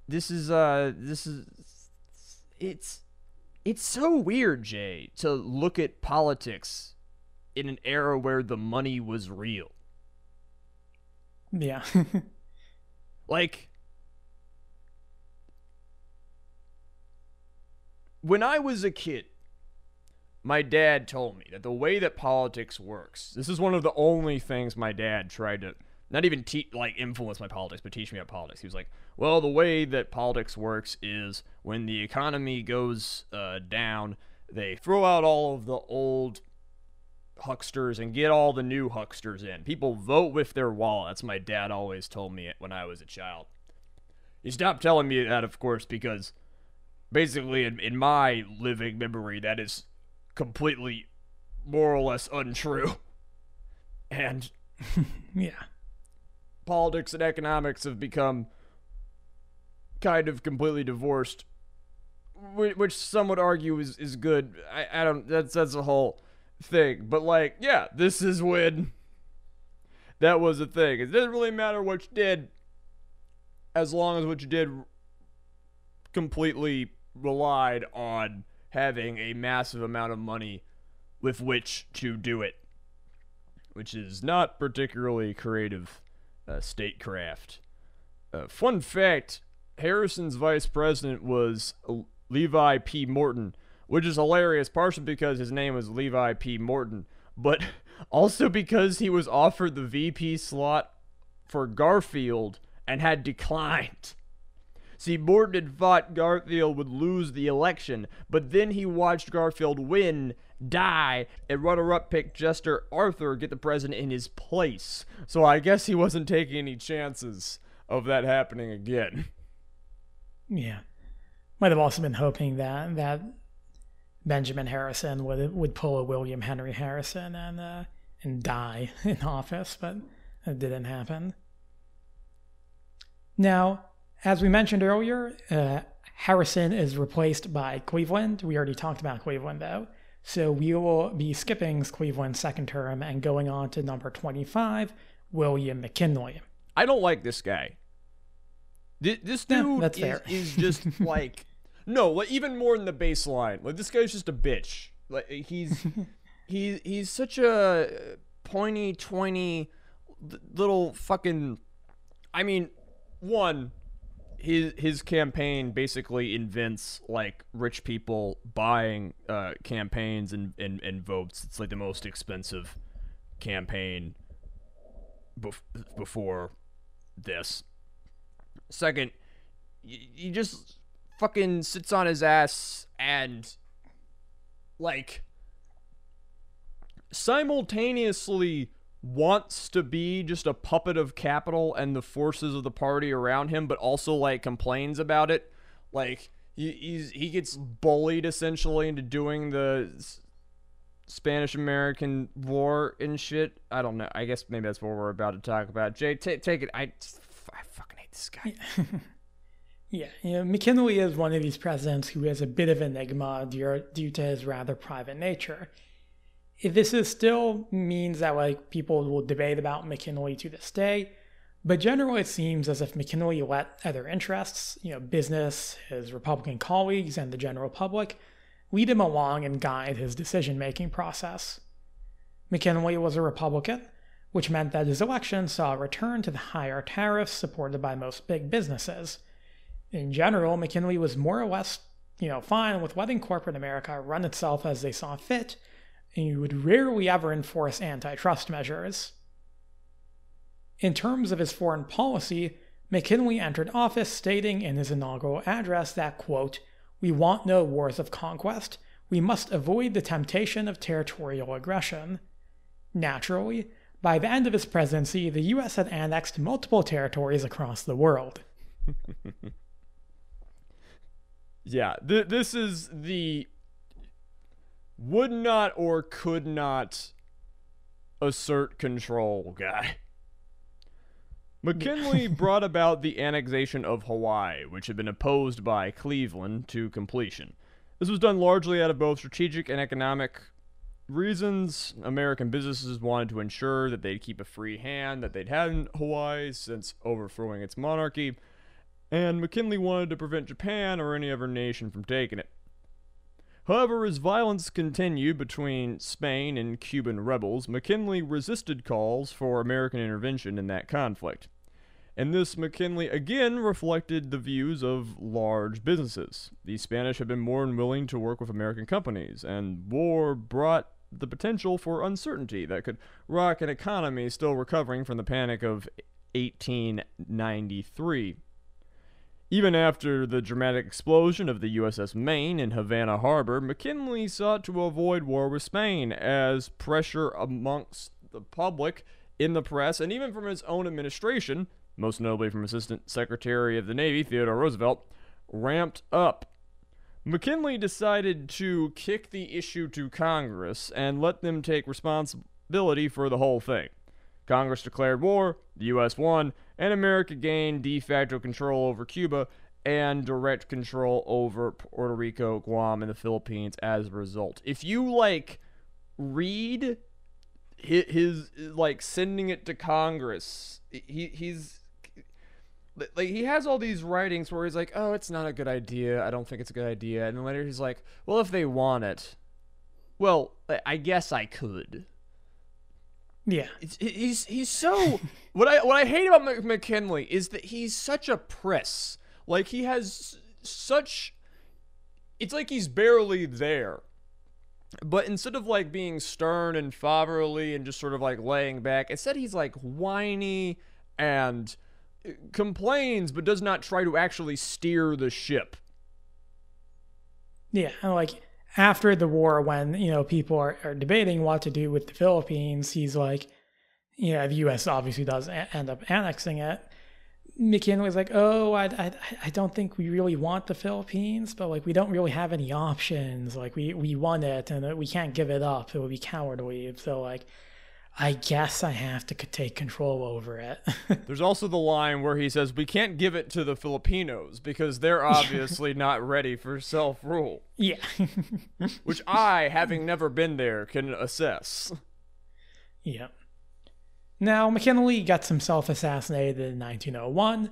This is uh this is it's it's so weird, Jay, to look at politics in an era where the money was real. Yeah. like when I was a kid, my dad told me that the way that politics works, this is one of the only things my dad tried to not even teach like influence my politics, but teach me about politics. He was like, "Well, the way that politics works is when the economy goes uh, down, they throw out all of the old hucksters and get all the new hucksters in. People vote with their wallet." That's my dad always told me when I was a child. He stopped telling me that, of course, because basically in, in my living memory that is completely more or less untrue. And yeah. politics and economics have become kind of completely divorced which some would argue is, is good. I, I don't that's that's a whole thing. But like yeah this is when that was a thing. It doesn't really matter what you did as long as what you did completely relied on having a massive amount of money with which to do it, which is not particularly creative uh, statecraft. Uh, fun fact Harrison's vice president was Levi P. Morton, which is hilarious, partially because his name was Levi P. Morton, but also because he was offered the VP slot for Garfield and had declined. See, Morton had thought Garfield would lose the election, but then he watched Garfield win, die, and runner-up pick Chester Arthur get the president in his place. So I guess he wasn't taking any chances of that happening again. Yeah. Might have also been hoping that that Benjamin Harrison would would pull a William Henry Harrison and uh, and die in office, but it didn't happen. Now, as we mentioned earlier, uh, Harrison is replaced by Cleveland. We already talked about Cleveland, though. So we will be skipping Cleveland's second term and going on to number 25, William McKinley. I don't like this guy. This dude is, is, just like no, like even more than the baseline. Like this guy's just a bitch. Like he's he's he's such a pointy, twenty little fucking. I mean, one his his campaign basically invents like rich people buying uh, campaigns and, and, and votes. It's like the most expensive campaign bef- before this. Second, he just fucking sits on his ass and like simultaneously wants to be just a puppet of capital and the forces of the party around him, but also like complains about it. Like he, he gets bullied essentially into doing the Spanish American War and shit. I don't know. I guess maybe that's what we're about to talk about. Jay, t- take it. I, I fucking hate this guy. yeah, you know, McKinley is one of these presidents who is a bit of enigma due, to his rather private nature this is still means that like people will debate about McKinley to this day, But generally, it seems as if McKinley let other interests, you know, business, his Republican colleagues, and the general public, lead him along and guide his decision making process. McKinley was a Republican, which meant that his election saw a return to the higher tariffs supported by most big businesses. In general, McKinley was more or less, you know, fine with letting corporate America run itself as they saw fit, and he would rarely ever enforce antitrust measures. In terms of his foreign policy, McKinley entered office stating in his inaugural address that, quote, we want no wars of conquest. We must avoid the temptation of territorial aggression. Naturally, by the end of his presidency, the U.S. had annexed multiple territories across the world. yeah, th- this is the would not or could not assert control guy. McKinley brought about the annexation of Hawaii, which had been opposed by Cleveland, to completion. This was done largely out of both strategic and economic reasons. American businesses wanted to ensure that they'd keep a free hand that they'd had in Hawaii since overthrowing its monarchy, and McKinley wanted to prevent Japan or any other nation from taking it. However, as violence continued between Spain and Cuban rebels, McKinley resisted calls for American intervention in that conflict. And this McKinley again reflected the views of large businesses. The Spanish had been more than willing to work with American companies, and war brought the potential for uncertainty that could rock an economy still recovering from the panic of 1893. Even after the dramatic explosion of the USS Maine in Havana Harbor, McKinley sought to avoid war with Spain as pressure amongst the public, in the press, and even from his own administration, most notably from Assistant Secretary of the Navy Theodore Roosevelt, ramped up. McKinley decided to kick the issue to Congress and let them take responsibility for the whole thing. Congress declared war, the U.S. won, and America gained de facto control over Cuba and direct control over Puerto Rico, Guam, and the Philippines as a result. If you like read his, his like sending it to Congress, he he's like he has all these writings where he's like, "Oh, it's not a good idea. I don't think it's a good idea." And then later he's like, "Well, if they want it, well, I guess I could." Yeah, it's, he's he's so what I what I hate about McKinley is that he's such a priss. Like he has such it's like he's barely there. But instead of like being stern and fatherly and just sort of like laying back, instead he's like whiny and uh, complains but does not try to actually steer the ship. Yeah, I like after the war, when you know people are, are debating what to do with the Philippines, he's like, you know, the U.S. obviously does a- end up annexing it. McKinley's like, oh, I, I, I don't think we really want the Philippines, but like we don't really have any options. Like we we want it, and we can't give it up. It would be cowardly. So like, I guess I have to take control over it. There's also the line where he says, We can't give it to the Filipinos because they're obviously not ready for self rule. Yeah. Which I, having never been there, can assess. Yeah. Now, McKinley gets himself assassinated in 1901.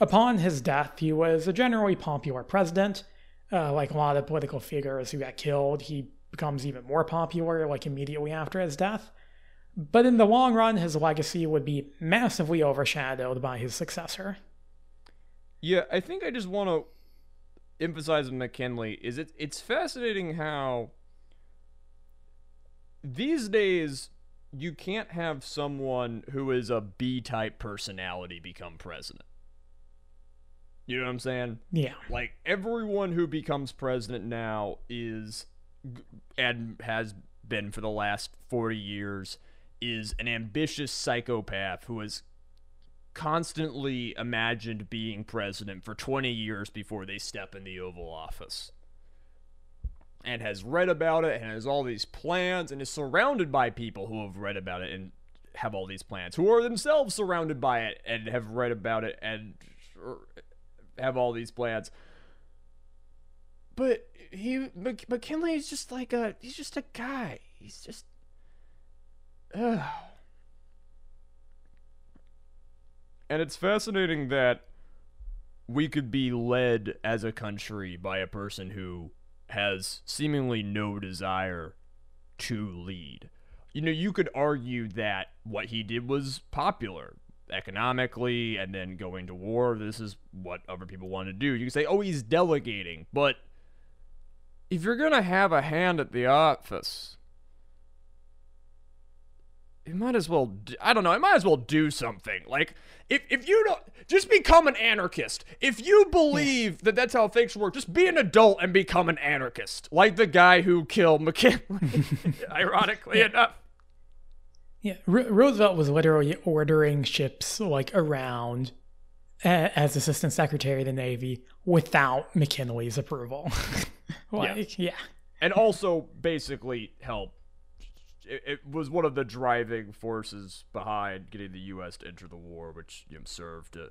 Upon his death, he was a generally popular president. Uh, like a lot of political figures who got killed, he becomes even more popular, like immediately after his death. But in the long run, his legacy would be massively overshadowed by his successor. Yeah, I think I just want to emphasize with McKinley is it it's fascinating how these days you can't have someone who is a B type personality become president. You know what I'm saying? Yeah. Like everyone who becomes president now is and has been for the last 40 years is an ambitious psychopath who has constantly imagined being president for 20 years before they step in the Oval Office. And has read about it and has all these plans and is surrounded by people who have read about it and have all these plans, who are themselves surrounded by it and have read about it and er, have all these plans. But he McKinley is just like a he's just a guy. He's just And it's fascinating that we could be led as a country by a person who has seemingly no desire to lead. You know, you could argue that what he did was popular economically and then going to war. This is what other people want to do. You can say, oh, he's delegating. But if you're going to have a hand at the office, you might as well, I don't know, I might as well do something. Like, if, if you don't, just become an anarchist. If you believe that that's how things work, just be an adult and become an anarchist. Like the guy who killed McKinley, ironically enough. Yeah, R- Roosevelt was literally ordering ships like around a- as Assistant Secretary of the Navy without McKinley's approval. like, yeah. yeah. And also basically help. It, it, was one of the driving forces behind getting the U.S. to enter the war, which you know, served to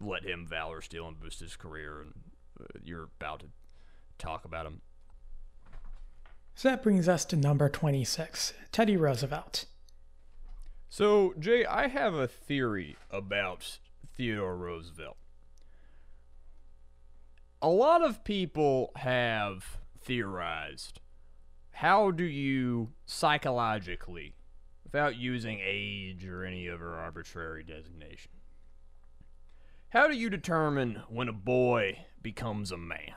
let him valor steal and boost his career. And uh, you're about to talk about him. So that brings us to number 26 Teddy Roosevelt. So, Jay, I have a theory about Theodore Roosevelt. A lot of people have theorized how do you psychologically, without using age or any other arbitrary designation, how do you determine when a boy becomes a man?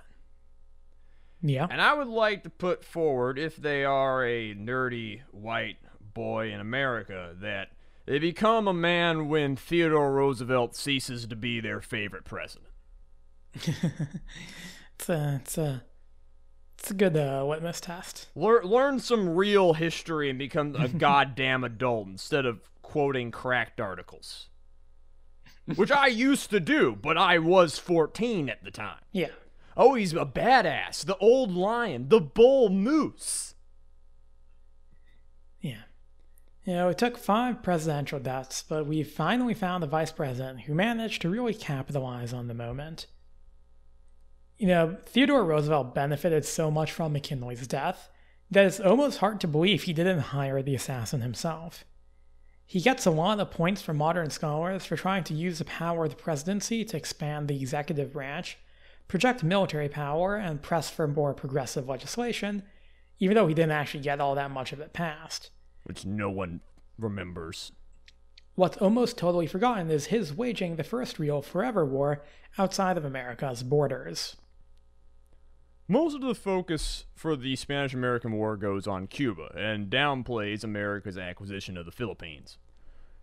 Yeah. And I would like to put forward, if they are a nerdy white boy in America that they become a man when Theodore Roosevelt ceases to be their favorite president. it's a it's a it's a good uh, litmus test. Learn learn some real history and become a goddamn adult instead of quoting cracked articles. Which I used to do, but I was 14 at the time. Yeah. Oh, he's a badass. The old lion, the bull moose. Yeah. You know, it took five presidential deaths, but we finally found the vice president who managed to really capitalize on the moment. You know, Theodore Roosevelt benefited so much from McKinley's death that it's almost hard to believe he didn't hire the assassin himself. He gets a lot of points from modern scholars for trying to use the power of the presidency to expand the executive branch, project military power, and press for more progressive legislation, even though he didn't actually get all that much of it passed which no one remembers. What's almost totally forgotten is his waging the first real forever war outside of America's borders. Most of the focus for the Spanish American War goes on Cuba and downplays America's acquisition of the Philippines.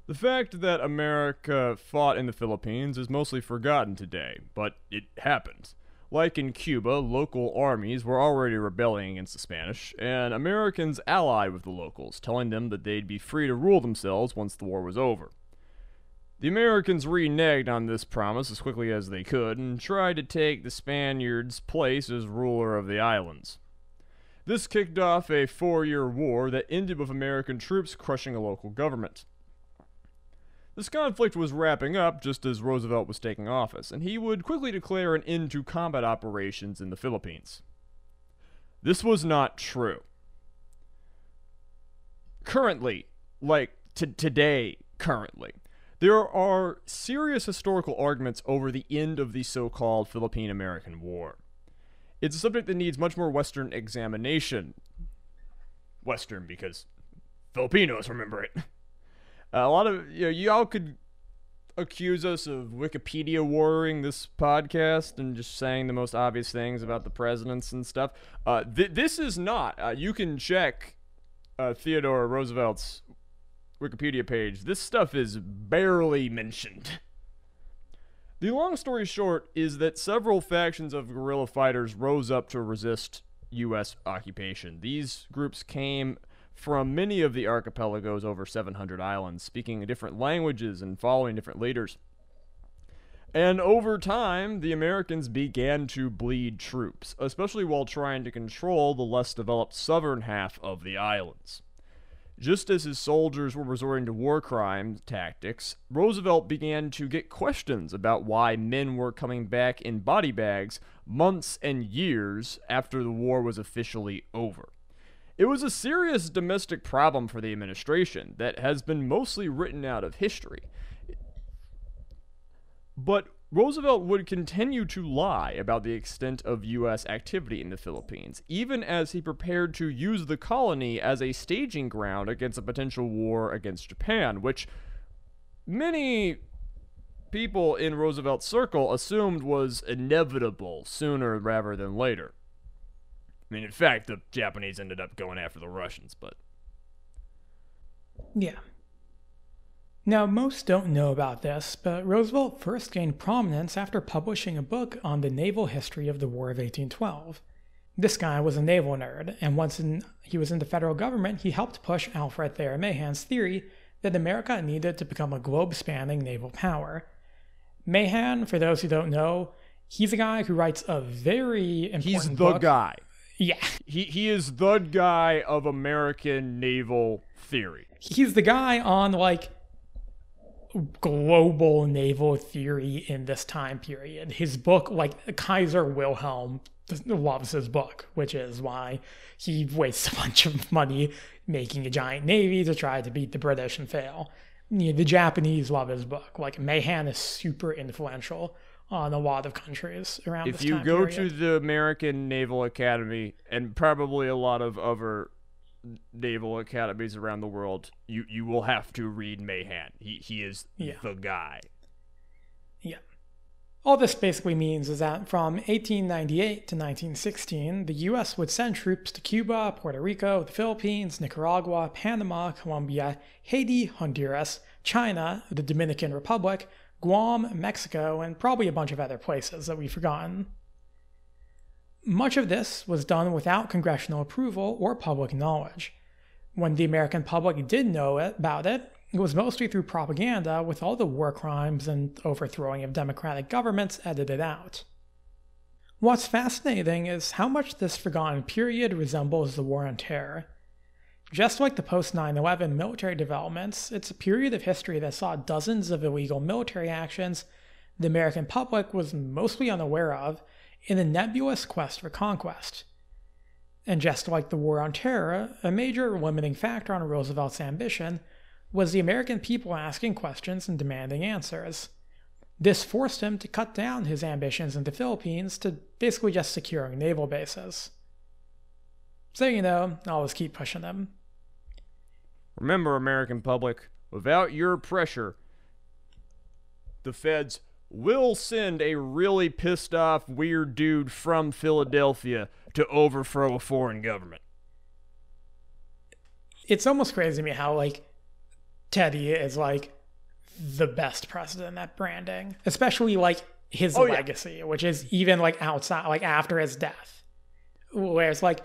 The fact that America fought in the Philippines is mostly forgotten today, but it happened. Like in Cuba, local armies were already rebelling against the Spanish, and Americans allied with the locals, telling them that they'd be free to rule themselves once the war was over. The Americans reneged on this promise as quickly as they could and tried to take the Spaniards' place as ruler of the islands. This kicked off a four year war that ended with American troops crushing a local government. This conflict was wrapping up just as Roosevelt was taking office, and he would quickly declare an end to combat operations in the Philippines. This was not true. Currently, like t- today, currently, there are serious historical arguments over the end of the so called Philippine American War. It's a subject that needs much more Western examination. Western, because Filipinos remember it. Uh, a lot of you know, y'all could accuse us of Wikipedia warring this podcast and just saying the most obvious things about the presidents and stuff. Uh, th- this is not. Uh, you can check uh, Theodore Roosevelt's Wikipedia page. This stuff is barely mentioned. The long story short is that several factions of guerrilla fighters rose up to resist U.S. occupation. These groups came from many of the archipelago's over 700 islands, speaking different languages and following different leaders. And over time, the Americans began to bleed troops, especially while trying to control the less developed southern half of the islands. Just as his soldiers were resorting to war crime tactics, Roosevelt began to get questions about why men were coming back in body bags months and years after the war was officially over. It was a serious domestic problem for the administration that has been mostly written out of history. But Roosevelt would continue to lie about the extent of U.S. activity in the Philippines, even as he prepared to use the colony as a staging ground against a potential war against Japan, which many people in Roosevelt's circle assumed was inevitable sooner rather than later. I mean, in fact, the Japanese ended up going after the Russians, but. Yeah. Now, most don't know about this, but Roosevelt first gained prominence after publishing a book on the naval history of the War of 1812. This guy was a naval nerd, and once in, he was in the federal government, he helped push Alfred Thayer Mahan's theory that America needed to become a globe spanning naval power. Mahan, for those who don't know, he's a guy who writes a very important He's the book. guy. Yeah. He, he is the guy of American naval theory. He's the guy on like global naval theory in this time period. His book, like Kaiser Wilhelm loves his book, which is why he wastes a bunch of money making a giant navy to try to beat the British and fail. You know, the Japanese love his book. Like Mahan is super influential on a lot of countries around the world. If you go period. to the American Naval Academy and probably a lot of other naval academies around the world, you, you will have to read Mahan. He he is Yeah. the guy. Yeah. All this basically means is that from 1898 to 1916, the U.S. would send troops to Cuba, Puerto Rico, the Philippines, Nicaragua, Panama, Colombia, Haiti, Honduras, China, the Dominican Republic, Guam, Mexico, and probably a bunch of other places that we've forgotten. Much of this was done without congressional approval or public knowledge. When the American public did know about it, it was mostly through propaganda, with all the war crimes and overthrowing of democratic governments edited out. What's fascinating is how much this forgotten period resembles the War on Terror. Just like the post 9 11 military developments, it's a period of history that saw dozens of illegal military actions the American public was mostly unaware of in a nebulous quest for conquest. And just like the War on Terror, a major limiting factor on Roosevelt's ambition was the American people asking questions and demanding answers. This forced him to cut down his ambitions in the Philippines to basically just securing naval bases. So, you know, always keep pushing them. Remember, American public, without your pressure, the feds will send a really pissed off, weird dude from Philadelphia to overthrow a foreign government. It's almost crazy to me how, like, Teddy is, like, the best president at branding, especially, like, his Oh, yeah. legacy, which is even, like, outside, like, after his death. Whereas, like,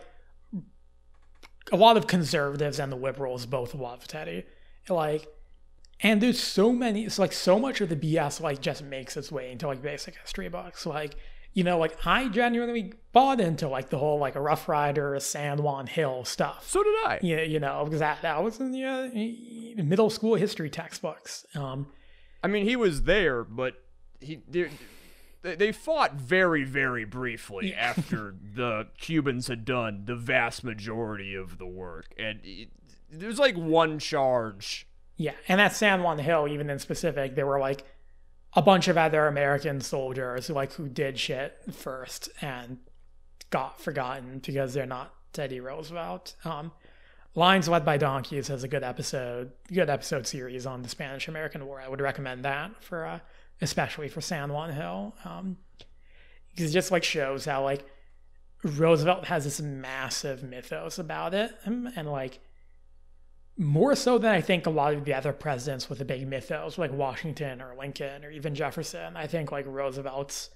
a lot of conservatives and the liberals both love Teddy. Like, and there's so many, it's like so much of the BS like just makes its way into like basic history books. Like, you know, like I genuinely bought into like the whole like a Rough Rider, a San Juan Hill stuff. So did I. Yeah, you know, because that, that was in the uh, middle school history textbooks. Um, I mean, he was there, but he they, they fought very, very briefly after the Cubans had done the vast majority of the work, and it, there's like one charge. Yeah, and at San Juan Hill, even in specific, there were like a bunch of other American soldiers who like who did shit first and got forgotten because they're not Teddy Roosevelt. Um, Lions Led by Donkeys has a good episode, good episode series on the Spanish American War. I would recommend that for, uh, especially for San Juan Hill, um, because it just like shows how like Roosevelt has this massive mythos about it, and, and like more so than I think a lot of the other presidents with a big mythos, like Washington or Lincoln or even Jefferson. I think like Roosevelt's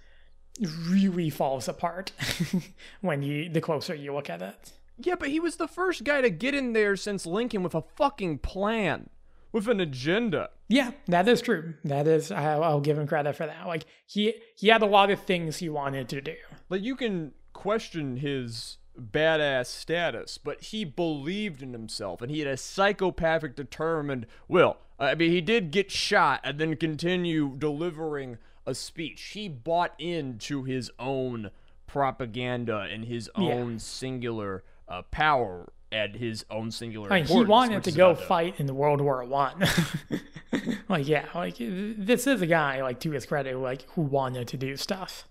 really falls apart when you the closer you look at it. Yeah, but he was the first guy to get in there since Lincoln with a fucking plan, with an agenda. Yeah, that is true. That is, I, I'll give him credit for that. Like he he had a lot of things he wanted to do. But you can question his badass status, but he believed in himself and he had a psychopathic determined will. I mean, he did get shot and then continue delivering a speech. He bought into his own propaganda and his Yeah. own singular uh, power and his own singular. Mean, he wanted to go fight in the World War One. like, yeah, like this is a guy, like to his credit, like who wanted to do stuff.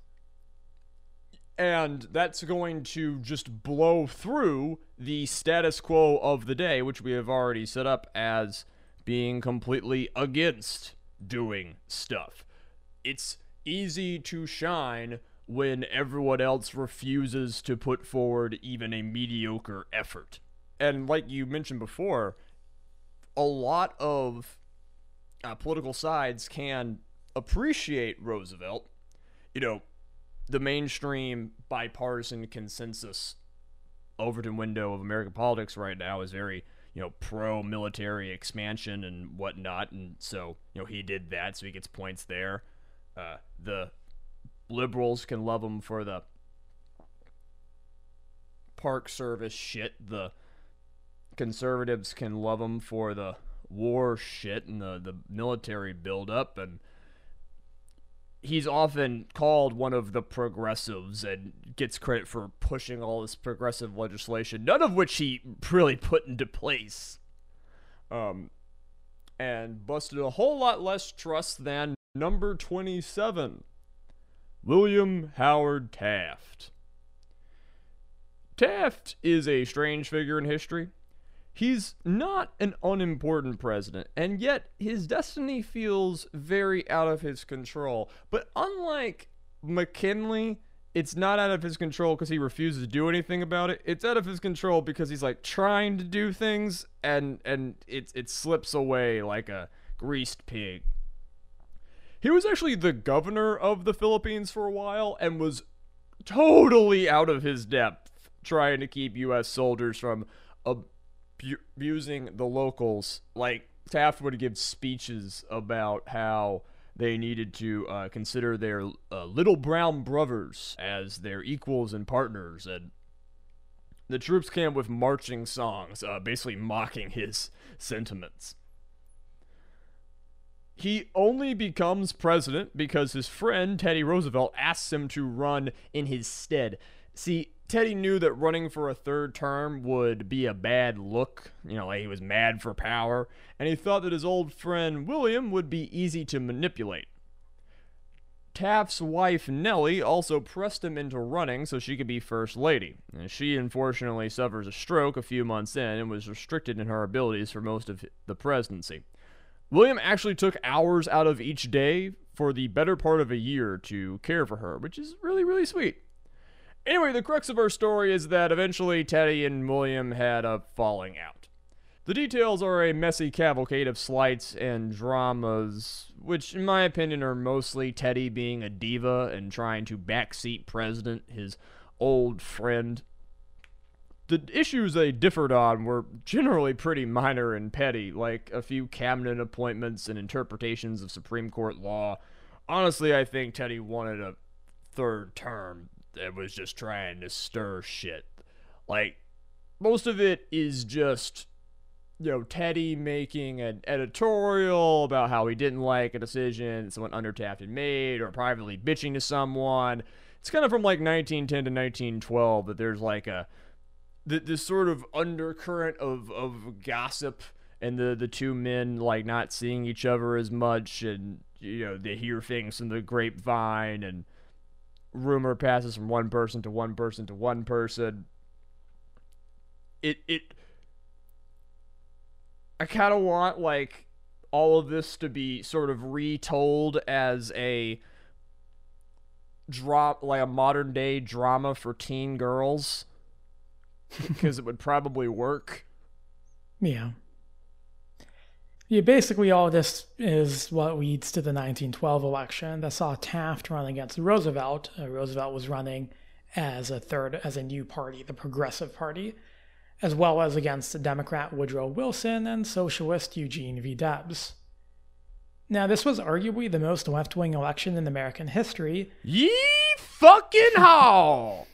And that's going to just blow through the status quo of the day, which we have already set up as being completely against doing stuff. It's easy to shine when everyone else refuses to put forward even a mediocre effort. And like you mentioned before, a lot of uh, political sides can appreciate Roosevelt. You know, the mainstream bipartisan consensus Overton window of American politics right now is very, you know, pro military expansion and whatnot. And so, you know, he did that, so he gets points there. Uh, the liberals can love him for the park service shit. The conservatives can love him for the war shit and the, the military buildup. And he's often called one of the progressives and gets credit for pushing all this progressive legislation, none of which he really put into place. Um, and busted a whole lot less trust than number 27, William Howard Taft. Taft is a strange figure in history. He's not an unimportant president, and yet his destiny feels very out of his control. But unlike McKinley, it's not out of his control because he refuses to do anything about it. It's out of his control because he's like trying to do things and and it it slips away like a greased pig. He was actually the governor of the Philippines for a while and was totally out of his depth trying to keep US soldiers from abusing the locals. Like Taft would give speeches about how they needed to uh, consider their uh, little brown brothers as their equals and partners, and the troops came with marching songs, uh, basically mocking his sentiments. He only becomes president because his friend Teddy Roosevelt asks him to run in his stead. See, Teddy knew that running for a third term would be a bad look. You know, like he was mad for power, and he thought that his old friend William would be easy to manipulate. Taft's wife Nellie also pressed him into running so she could be First Lady. And she unfortunately suffers a stroke a few months in and was restricted in her abilities for most of the presidency. William actually took hours out of each day for the better part of a year to care for her, which is really, really sweet. Anyway, the crux of our story is that eventually Teddy and William had a falling out. The details are a messy cavalcade of slights and dramas, which, in my opinion, are mostly Teddy being a diva and trying to backseat President, his old friend. The issues they differed on were generally pretty minor and petty, like a few cabinet appointments and interpretations of Supreme Court law. Honestly, I think Teddy wanted a third term that was just trying to stir shit. Like, most of it is just, you know, Teddy making an editorial about how he didn't like a decision someone under Taft had made or privately bitching to someone. It's kind of from like 1910 to 1912 that there's like a this sort of undercurrent of, of gossip and the, the two men like not seeing each other as much and you know they hear things from the grapevine and rumor passes from one person to one person to one person. It it I kind of want like all of this to be sort of retold as a drop like a modern day drama for teen girls because it would probably work. Yeah. Yeah, basically all this is what leads to the 1912 election that saw Taft run against Roosevelt. Uh, Roosevelt was running as a third, as a new party, the Progressive Party, as well as against the Democrat Woodrow Wilson and Socialist Eugene V. Debs. Now, this was arguably the most left wing election in American history. Ye fucking haw!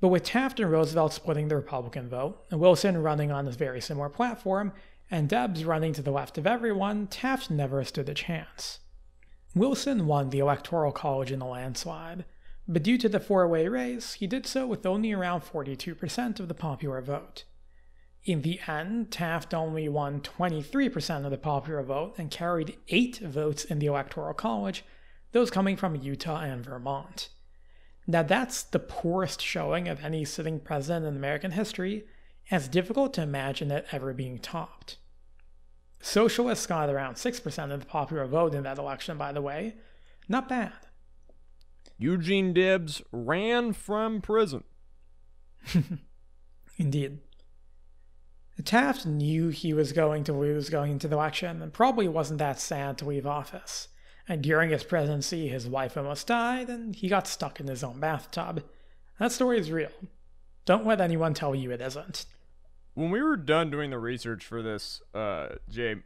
But with Taft and Roosevelt splitting the Republican vote, and Wilson running on a very similar platform, and Debs running to the left of everyone, Taft never stood a chance. Wilson won the Electoral College in a landslide, but due to the four way race, he did so with only around 42% of the popular vote. In the end, Taft only won 23% of the popular vote and carried eight votes in the Electoral College, those coming from Utah and Vermont. Now, that's the poorest showing of any sitting president in American history, and it's difficult to imagine it ever being topped. Socialists got around 6% of the popular vote in that election, by the way. Not bad. Eugene Debs ran from prison. Indeed. Taft knew he was going to lose going into the election and probably wasn't that sad to leave office. And during his presidency, his wife almost died and he got stuck in his own bathtub. That story is real. Don't let anyone tell you it isn't. When we were done doing the research for this, uh, Jay,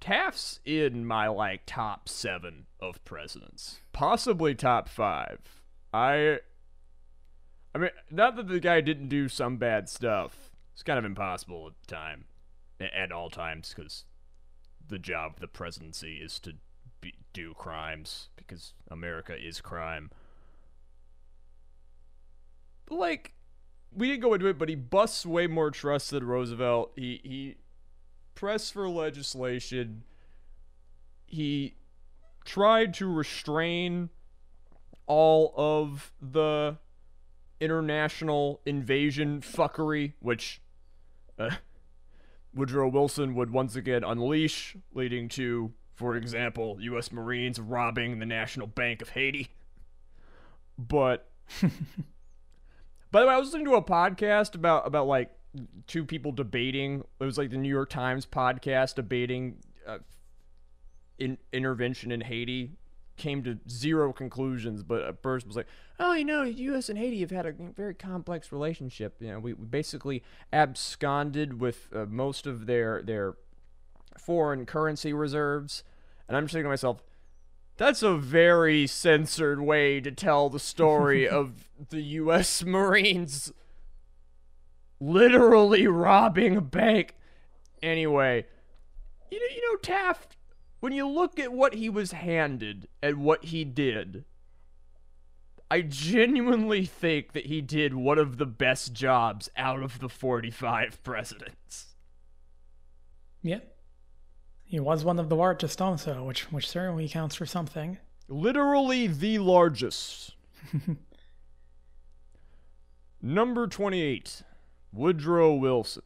Taft's in my like top seven of presidents, possibly top five. I, I mean, not that the guy didn't do some bad stuff. It's kind of impossible at the time, at all times, because the job of the presidency is to be, do crimes because America is crime. Like, we didn't go into it, but he busts way more trust than Roosevelt. He he pressed for legislation. He tried to restrain all of the international invasion fuckery, which uh, Woodrow Wilson would once again unleash, leading to, for example, U.S. Marines robbing the National Bank of Haiti. But, by the way, I was listening to a podcast about about like two people debating. It was like the New York Times podcast debating uh, in, intervention in Haiti. Came to zero conclusions, but a person was like, "Oh, you know, U.S. and Haiti have had a very complex relationship. You know, we, we basically absconded with uh, most of their their foreign currency reserves." And I'm just thinking to myself, that's a very censored way to tell the story of the U.S. Marines literally robbing a bank. Anyway, you know, you know Taft, when you look at what he was handed and what he did, I genuinely think that he did one of the best jobs out of the 45 presidents. Yeah. He was one of the largest also, which which certainly counts for something. Literally the largest. Number 28. Woodrow Wilson.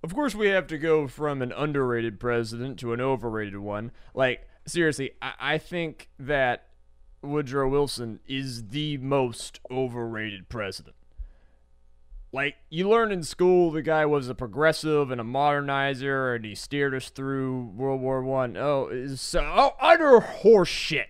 Of course, we have to go from an underrated president to an overrated one. Like, seriously, I, I think that Woodrow Wilson is the most overrated president. Like, you learn in school the guy was a progressive and a modernizer, and he steered us through World War One. Oh, is so oh, utter horseshit.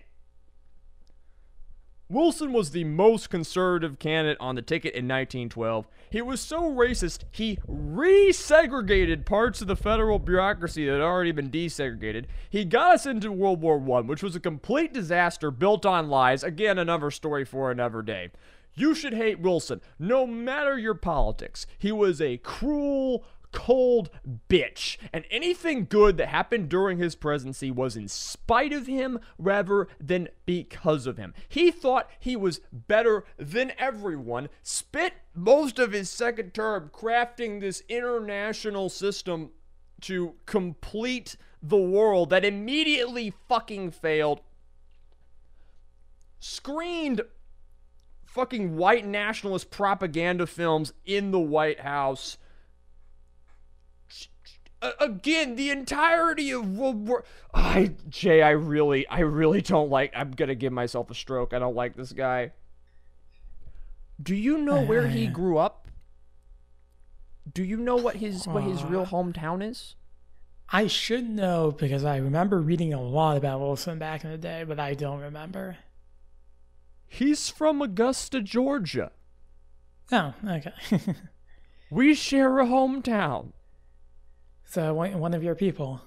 Wilson was the most conservative candidate on the ticket in 1912. He was so racist, he resegregated parts of the federal bureaucracy that had already been desegregated. He got us into World War I, which was a complete disaster built on lies. Again, another story for another day. You should hate Wilson, no matter your politics. He was a cruel, cold bitch. And anything good that happened during his presidency was in spite of him rather than because of him. He thought he was better than everyone, spent most of his second term crafting this international system to complete the world that immediately fucking failed. Screened fucking white nationalist propaganda films in the White House again, the entirety of World War. I Jay, I really, I really don't like. I'm gonna give myself a stroke. I don't like this guy. Do you know where he grew up? Do you know what his what his real hometown is? I should know because I remember reading a lot about Wilson back in the day, but I don't remember. He's from Augusta, Georgia. Oh, okay. we share a hometown. So one of your people.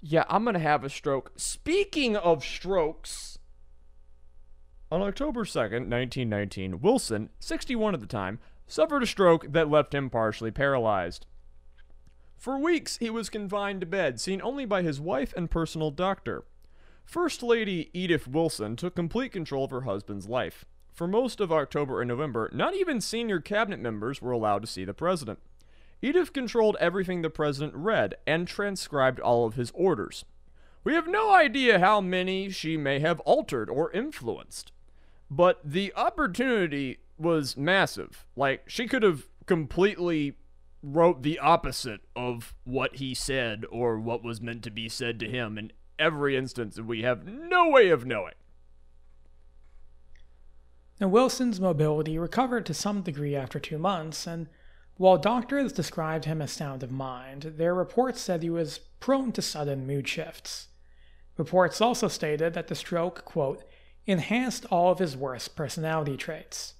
Yeah, I'm gonna have a stroke. Speaking of strokes, on October 2nd, 1919, Wilson, 61 at the time, suffered a stroke that left him partially paralyzed. For weeks, he was confined to bed, seen only by his wife and personal doctor. First Lady Edith Wilson took complete control of her husband's life. For most of October and November, not even senior cabinet members were allowed to see the president. Edith controlled everything the president read and transcribed all of his orders. We have no idea how many she may have altered or influenced. But the opportunity was massive. Like, she could have completely wrote the opposite of what he said or what was meant to be said to him in every instance, and we have no way of knowing. Now, Wilson's mobility recovered to some degree after two months, and while doctors described him as sound of mind, their reports said he was prone to sudden mood shifts. Reports also stated that the stroke, quote, enhanced all of his worst personality traits.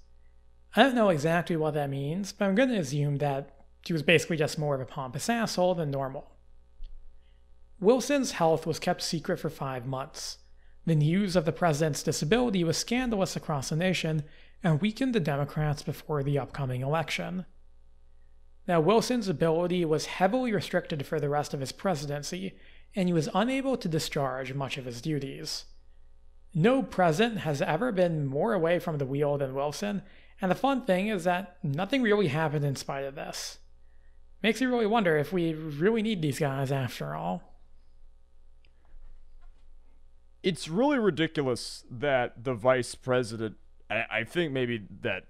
I don't know exactly what that means, but I'm going to assume that he was basically just more of a pompous asshole than normal. Wilson's health was kept secret for five months. The news of the president's disability was scandalous across the nation and weakened the Democrats before the upcoming election. Now, Wilson's ability was heavily restricted for the rest of his presidency, and he was unable to discharge much of his duties. No president has ever been more away from the wheel than Wilson, and the fun thing is that nothing really happened in spite of this. Makes you really wonder if we really need these guys after all. It's really ridiculous that the vice president, I, I think maybe that,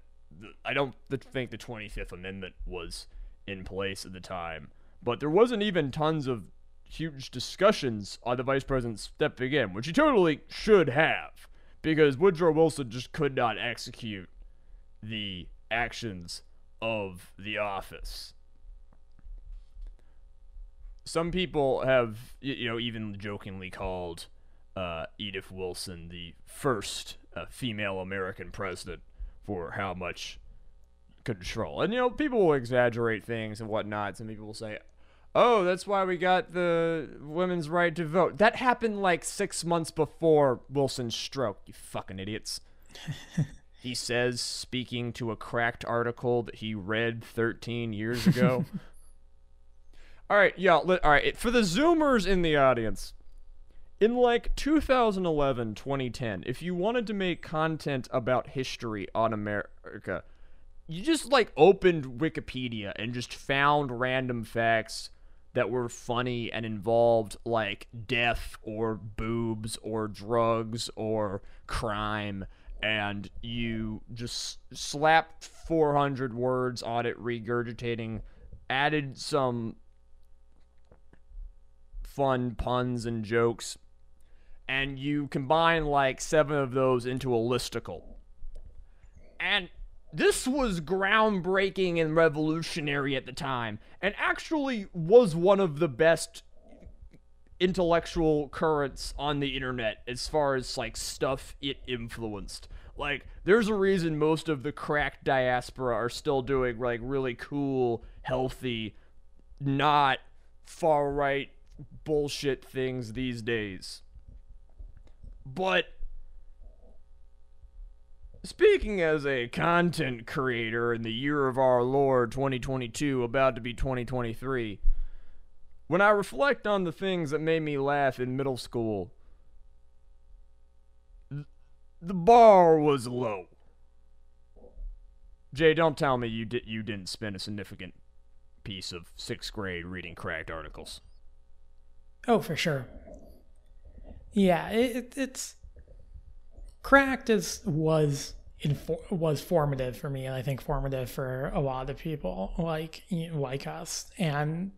I don't think the 25th Amendment was in place at the time, but there wasn't even tons of huge discussions on the vice president stepping in, which he totally should have, because Woodrow Wilson just could not execute the actions of the office. Some people have, you know, even jokingly called uh, Edith Wilson the first uh, female American president for how much control. And, you know, people will exaggerate things and whatnot. Some people will say, oh, that's why we got the women's right to vote. That happened like six months before Wilson's stroke, you fucking idiots. he says, speaking to a cracked article that he read 13 years ago. All right, yeah. All right, for the Zoomers in the audience, in like 2011, 2010, if you wanted to make content about history on America, you just like opened Wikipedia and just found random facts that were funny and involved like death or boobs or drugs or crime and you just slapped 400 words on it regurgitating added some fun puns and jokes, and you combine like seven of those into a listicle. And this was groundbreaking and revolutionary at the time, and actually was one of the best intellectual currents on the internet as far as like stuff it influenced. Like, there's a reason most of the cracked diaspora are still doing like really cool, healthy, not far right bullshit things these days. But speaking as a content creator in the year of our Lord 2022, about to be 2023, when I reflect on the things that made me laugh in middle school, the bar was low. Jay, don't tell me you did you didn't spend a significant piece of sixth grade reading cracked articles. Oh, for sure. Yeah, it, it's cracked as was infor- was formative for me, and I think formative for a lot of people like like us, and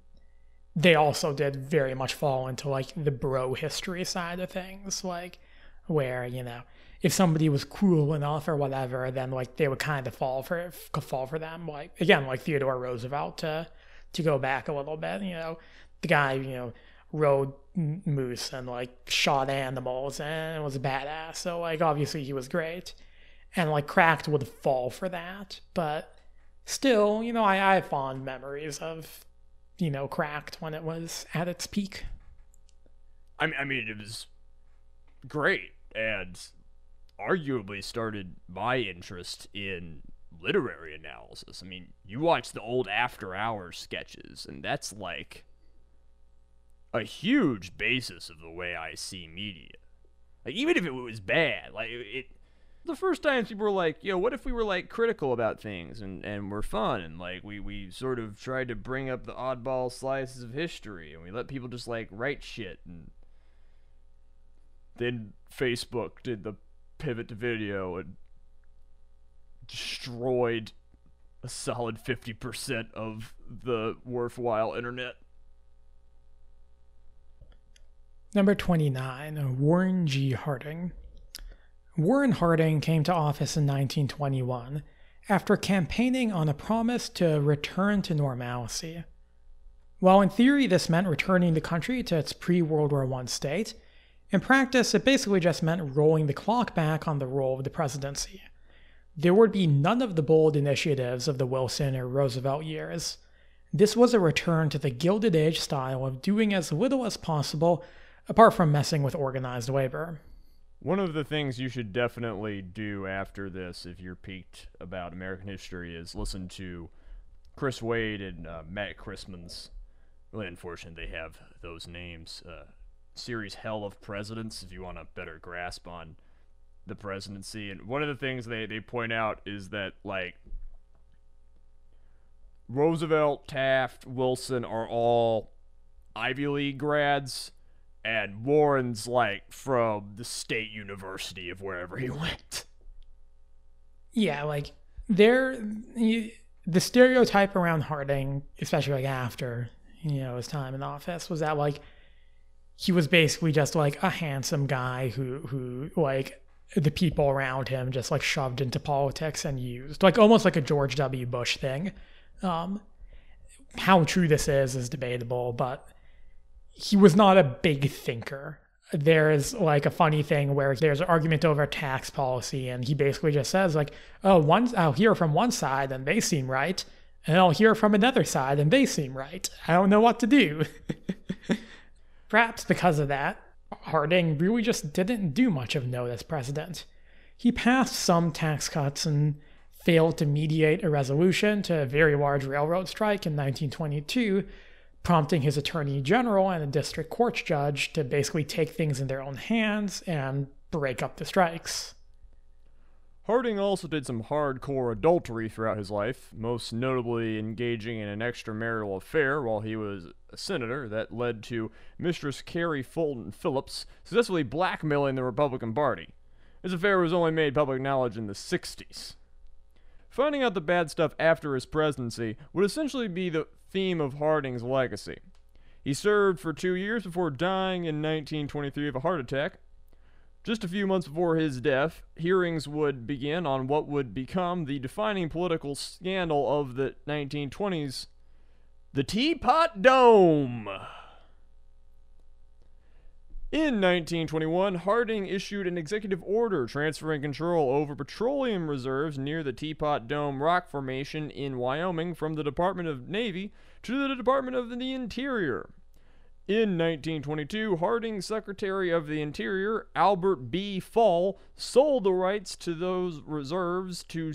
they also did very much fall into like the bro history side of things, like where you know if somebody was cruel enough or whatever, then like they would kind of fall for fall for them. Like again, like Theodore Roosevelt to to go back a little bit, you know, the guy you know rode moose and like shot animals and was a badass. So like obviously he was great. And like Cracked would fall for that. But still, you know, I, I have fond memories of, you know, Cracked when it was at its peak. I mean, I mean it was great and arguably started my interest in literary analysis. I mean, you watch the old After Hours sketches, and that's like a huge basis of the way I see media. Like even if it was bad, like it. The first times people were like, "Yo, what if we were like critical about things and and we're fun and like we we sort of tried to bring up the oddball slices of history and we let people just like write shit and then Facebook did the pivot to video and destroyed a solid 50% of the worthwhile internet. Number 29, Warren G. Harding. Warren Harding came to office in 1921 after campaigning on a promise to return to normalcy. While in theory this meant returning the country to its pre World War I state, in practice it basically just meant rolling the clock back on the role of the presidency. There would be none of the bold initiatives of the Wilson or Roosevelt years. This was a return to the Gilded Age style of doing as little as possible apart from messing with organized labor. One of the things you should definitely do after this, if you're piqued about American history, is listen to Chris Wade and uh, Matt Christman's. Really unfortunate they have those names. Uh, series Hell of Presidents, if you want a better grasp on the presidency. And one of the things they, they point out is that, like, Roosevelt, Taft, Wilson are all Ivy League grads and Warren's like from the state university of wherever he went. Yeah, like there, the stereotype around Harding, especially like after you know his time in office, was that like he was basically just like a handsome guy who who like the people around him just like shoved into politics and used like almost like a George W. Bush thing. Um, how true this is is debatable, but he was not a big thinker. There's like a funny thing where there's an argument over tax policy, and he basically just says like, "Oh, one I'll hear from one side and they seem right, and I'll hear from another side and they seem right. I don't know what to do." Perhaps because of that, Harding really just didn't do much of note as president. He passed some tax cuts and failed to mediate a resolution to a very large railroad strike in 1922 prompting his attorney general and a district court judge to basically take things in their own hands and break up the strikes. Harding also did some hardcore adultery throughout his life, most notably engaging in an extramarital affair while he was a senator that led to Mistress Carrie Fulton Phillips successfully blackmailing the Republican Party. His affair was only made public knowledge in the 60s. Finding out the bad stuff after his presidency would essentially be the theme of Harding's legacy. He served for two years before dying in 1923 of a heart attack. Just a few months before his death, hearings would begin on what would become the defining political scandal of the 1920s the Teapot Dome. In 1921, Harding issued an executive order transferring control over petroleum reserves near the Teapot Dome rock formation in Wyoming from the Department of Navy to the Department of the Interior. In 1922, Harding's Secretary of the Interior, Albert B. Fall, sold the rights to those reserves to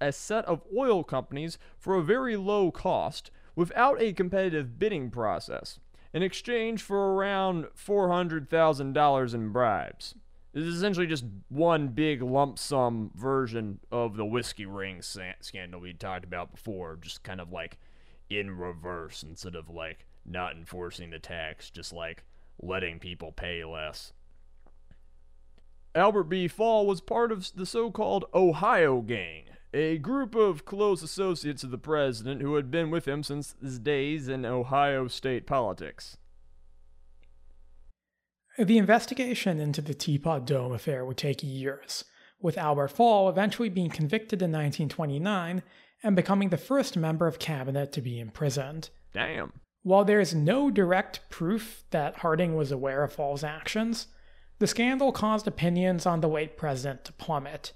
a set of oil companies for a very low cost without a competitive bidding process in exchange for around $400,000 in bribes. This is essentially just one big lump sum version of the whiskey ring scandal we talked about before, just kind of like in reverse instead of like not enforcing the tax, just like letting people pay less. Albert B. Fall was part of the so called Ohio Gang, a group of close associates of the president who had been with him since his days in Ohio state politics. The investigation into the Teapot Dome affair would take years, with Albert Fall eventually being convicted in 1929 and becoming the first member of cabinet to be imprisoned. Damn. While there is no direct proof that Harding was aware of Fall's actions, the scandal caused opinions on the late president to plummet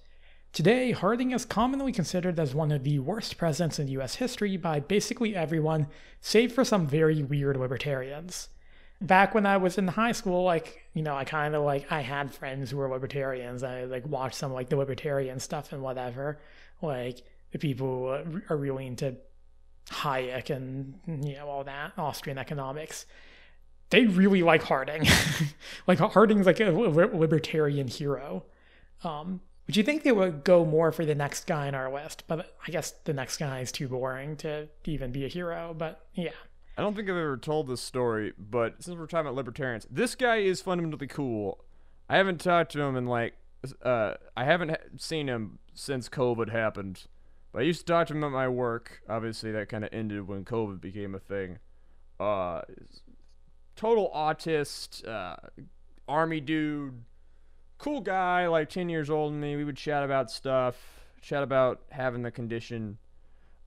Today, Harding is commonly considered as one of the worst presidents in US history by basically everyone, save for some very weird libertarians. Back when I was in high school, like, you know, I kind of like, I had friends who were libertarians. I like watched some like the libertarian stuff and whatever. Like, the people who are really into Hayek and, you know, all that, Austrian economics. they really like Harding. like Harding's like a libertarian hero. Um, would you think they would go more for the next guy in our list? But I guess the next guy is too boring to even be a hero. But yeah. I don't think I've ever told this story, but since we're talking about libertarians, this guy is fundamentally cool. I haven't talked to him in like, uh, I haven't seen him since COVID happened. But I used to talk to him at my work. Obviously, that kind of ended when COVID became a thing. Uh, total autist, uh, army dude, cool guy, like 10 years older than me. We would chat about stuff, chat about having the condition.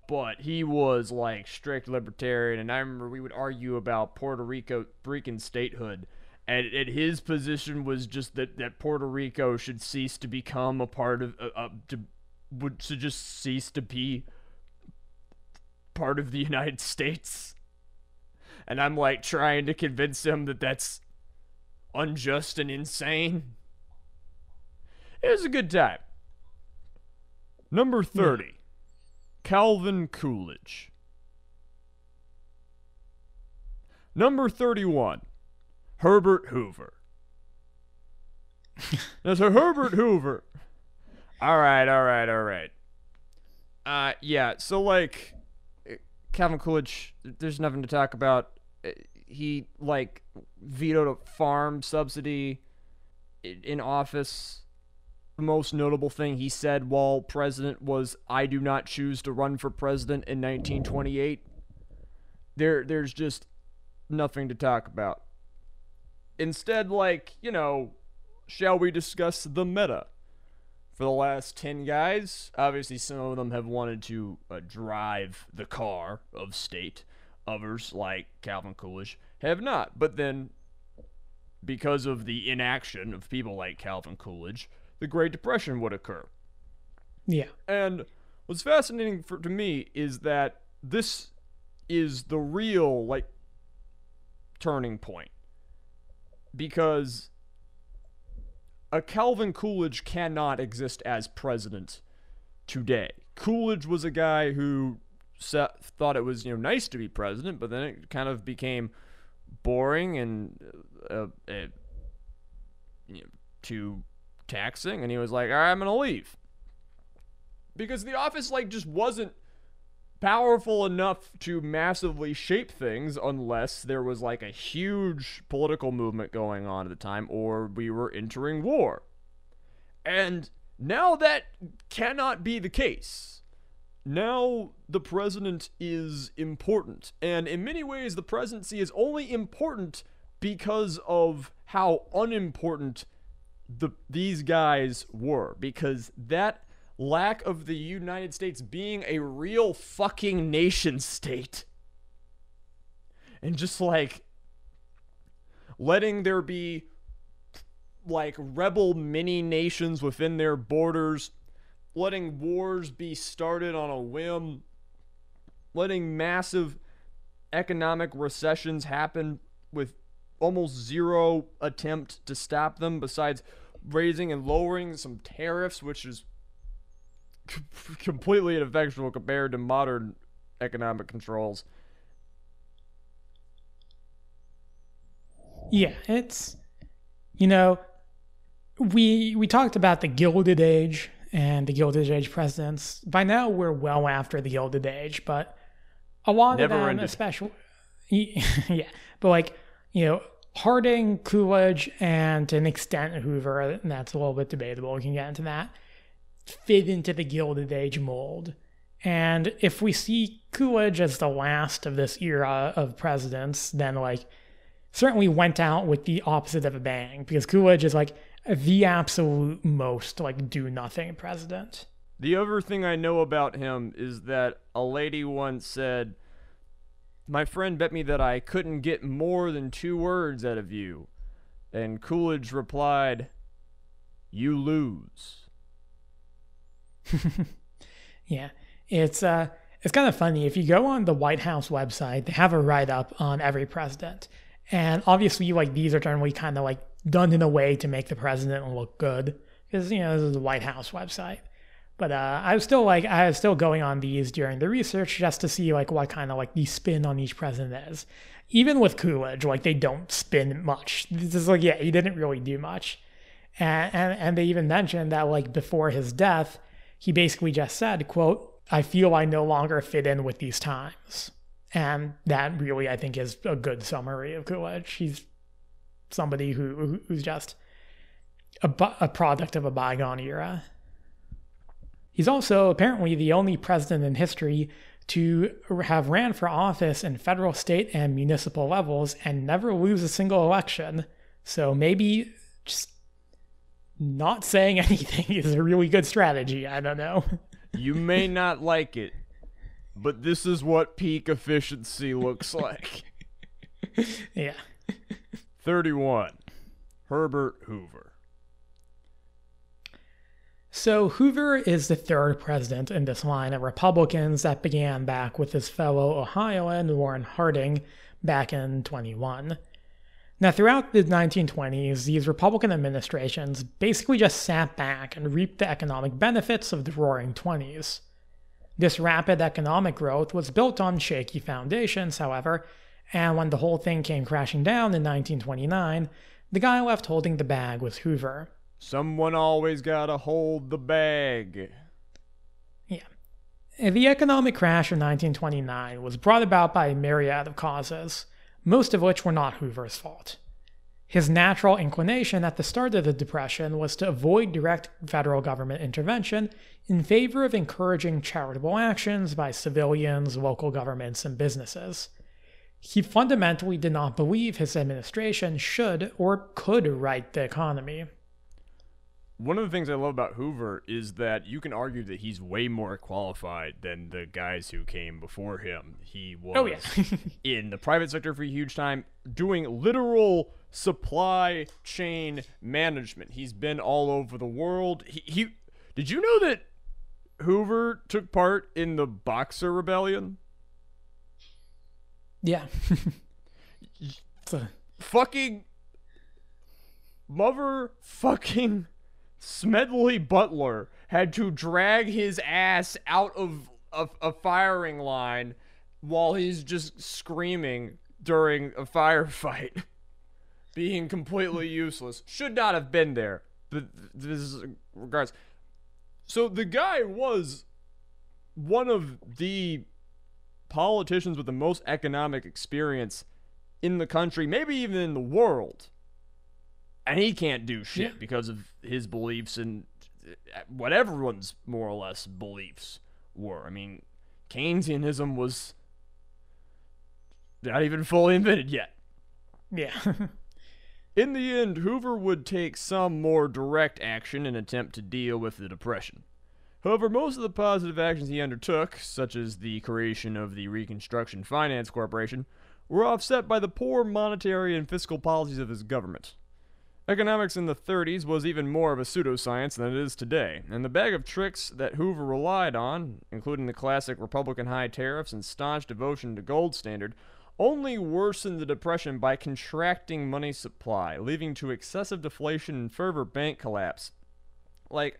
But he was like strict libertarian, and I remember we would argue about Puerto Rico Rican statehood. And, and his position was just that, that Puerto Rico should cease to become a part of, uh, uh, to, would to just cease to be part of the United States. And I'm like trying to convince him that that's unjust and insane. It was a good time. Number 30, yeah. Calvin Coolidge. Number 31, Herbert Hoover. now, so Herbert Hoover. All right, all right, all right. Uh, yeah, so like, Calvin Coolidge, there's nothing to talk about. Uh, he, like, vetoed a farm subsidy in office the most notable thing he said while president was, I do not choose to run for president in 1928. There, there's just nothing to talk about. Instead, like, you know, shall we discuss the meta? For the last 10 guys, obviously some of them have wanted to uh, drive the car of state. Others, like Calvin Coolidge, have not. But then, because of the inaction of people like Calvin Coolidge, the Great Depression would occur. Yeah. And what's fascinating for to me is that this is the real like turning point. Because a Calvin Coolidge cannot exist as president today. Coolidge was a guy who set, thought it was you know nice to be president, but then it kind of became boring and uh, uh, you know, too taxing, and he was like, "All right, I'm gonna leave," because the office like just wasn't powerful enough to massively shape things unless there was like a huge political movement going on at the time or we were entering war. And now that cannot be the case. Now the president is important. And in many ways, the presidency is only important because of how unimportant the these guys were because that lack of the United States being a real fucking nation state and just like letting there be like rebel mini nations within their borders, letting wars be started on a whim, letting massive economic recessions happen with almost zero attempt to stop them besides raising and lowering some tariffs, which is completely ineffectual compared to modern economic controls. Yeah, it's you know, we we talked about the Gilded Age and the Gilded Age presidents. By now, we're well after the Gilded Age, but a lot Never of them, ended. especially, yeah, but like you know, Harding, Coolidge, and to an extent Hoover, and that's a little bit debatable. We can get into that. Fit into the Gilded Age mold. And if we see Coolidge as the last of this era of presidents, then like certainly went out with the opposite of a bang because Coolidge is like the absolute most like do nothing president. The other thing I know about him is that a lady once said my friend bet me that I couldn't get more than two words out of you. And Coolidge replied, You lose. yeah. It's uh it's kind of funny. If you go on the White House website, they have a write up on every president. And obviously like these are generally kind of like done in a way to make the president look good. Because, you know, this is the White House website. But uh, I was still like I was still going on these during the research just to see like what kind of like the spin on each president is. Even with Coolidge, like they don't spin much. This is like yeah, he didn't really do much, and and, and they even mentioned that like before his death, he basically just said, "quote I feel I no longer fit in with these times," and that really I think is a good summary of Coolidge. He's somebody who who's just a, a product of a bygone era. He's also apparently the only president in history to have ran for office in federal, state, and municipal levels and never lose a single election. So maybe just not saying anything is a really good strategy. I don't know. You may not like it, but this is what peak efficiency looks like. yeah. 31. Herbert Hoover. So, Hoover is the third president in this line of Republicans that began back with his fellow Ohioan Warren Harding back in 21. Now, throughout the 1920s, these Republican administrations basically just sat back and reaped the economic benefits of the roaring 20s. This rapid economic growth was built on shaky foundations, however, and when the whole thing came crashing down in 1929, the guy left holding the bag was Hoover. Someone always gotta hold the bag. Yeah. The economic crash of 1929 was brought about by a myriad of causes, most of which were not Hoover's fault. His natural inclination at the start of the Depression was to avoid direct federal government intervention in favor of encouraging charitable actions by civilians, local governments, and businesses. He fundamentally did not believe his administration should or could right the economy one of the things I love about Hoover is that you can argue that he's way more qualified than the guys who came before him. He was oh, yeah. in the private sector for a huge time, doing literal supply chain management. He's been all over the world. He, he did you know that Hoover took part in the Boxer Rebellion? Yeah. fucking mother fucking Smedley Butler had to drag his ass out of a, a firing line while he's just screaming during a firefight, being completely useless. Should not have been there. But this is regards. So the guy was one of the politicians with the most economic experience in the country, maybe even in the world and he can't do shit yeah. because of his beliefs and uh, what everyone's more or less beliefs were. I mean, Keynesianism was not even fully invented yet. Yeah. in the end, Hoover would take some more direct action in attempt to deal with the depression. However, most of the positive actions he undertook, such as the creation of the Reconstruction Finance Corporation, were offset by the poor monetary and fiscal policies of his government. Economics in the 30s was even more of a pseudoscience than it is today, and the bag of tricks that Hoover relied on, including the classic Republican high tariffs and staunch devotion to gold standard, only worsened the depression by contracting money supply, leading to excessive deflation and further bank collapse. Like,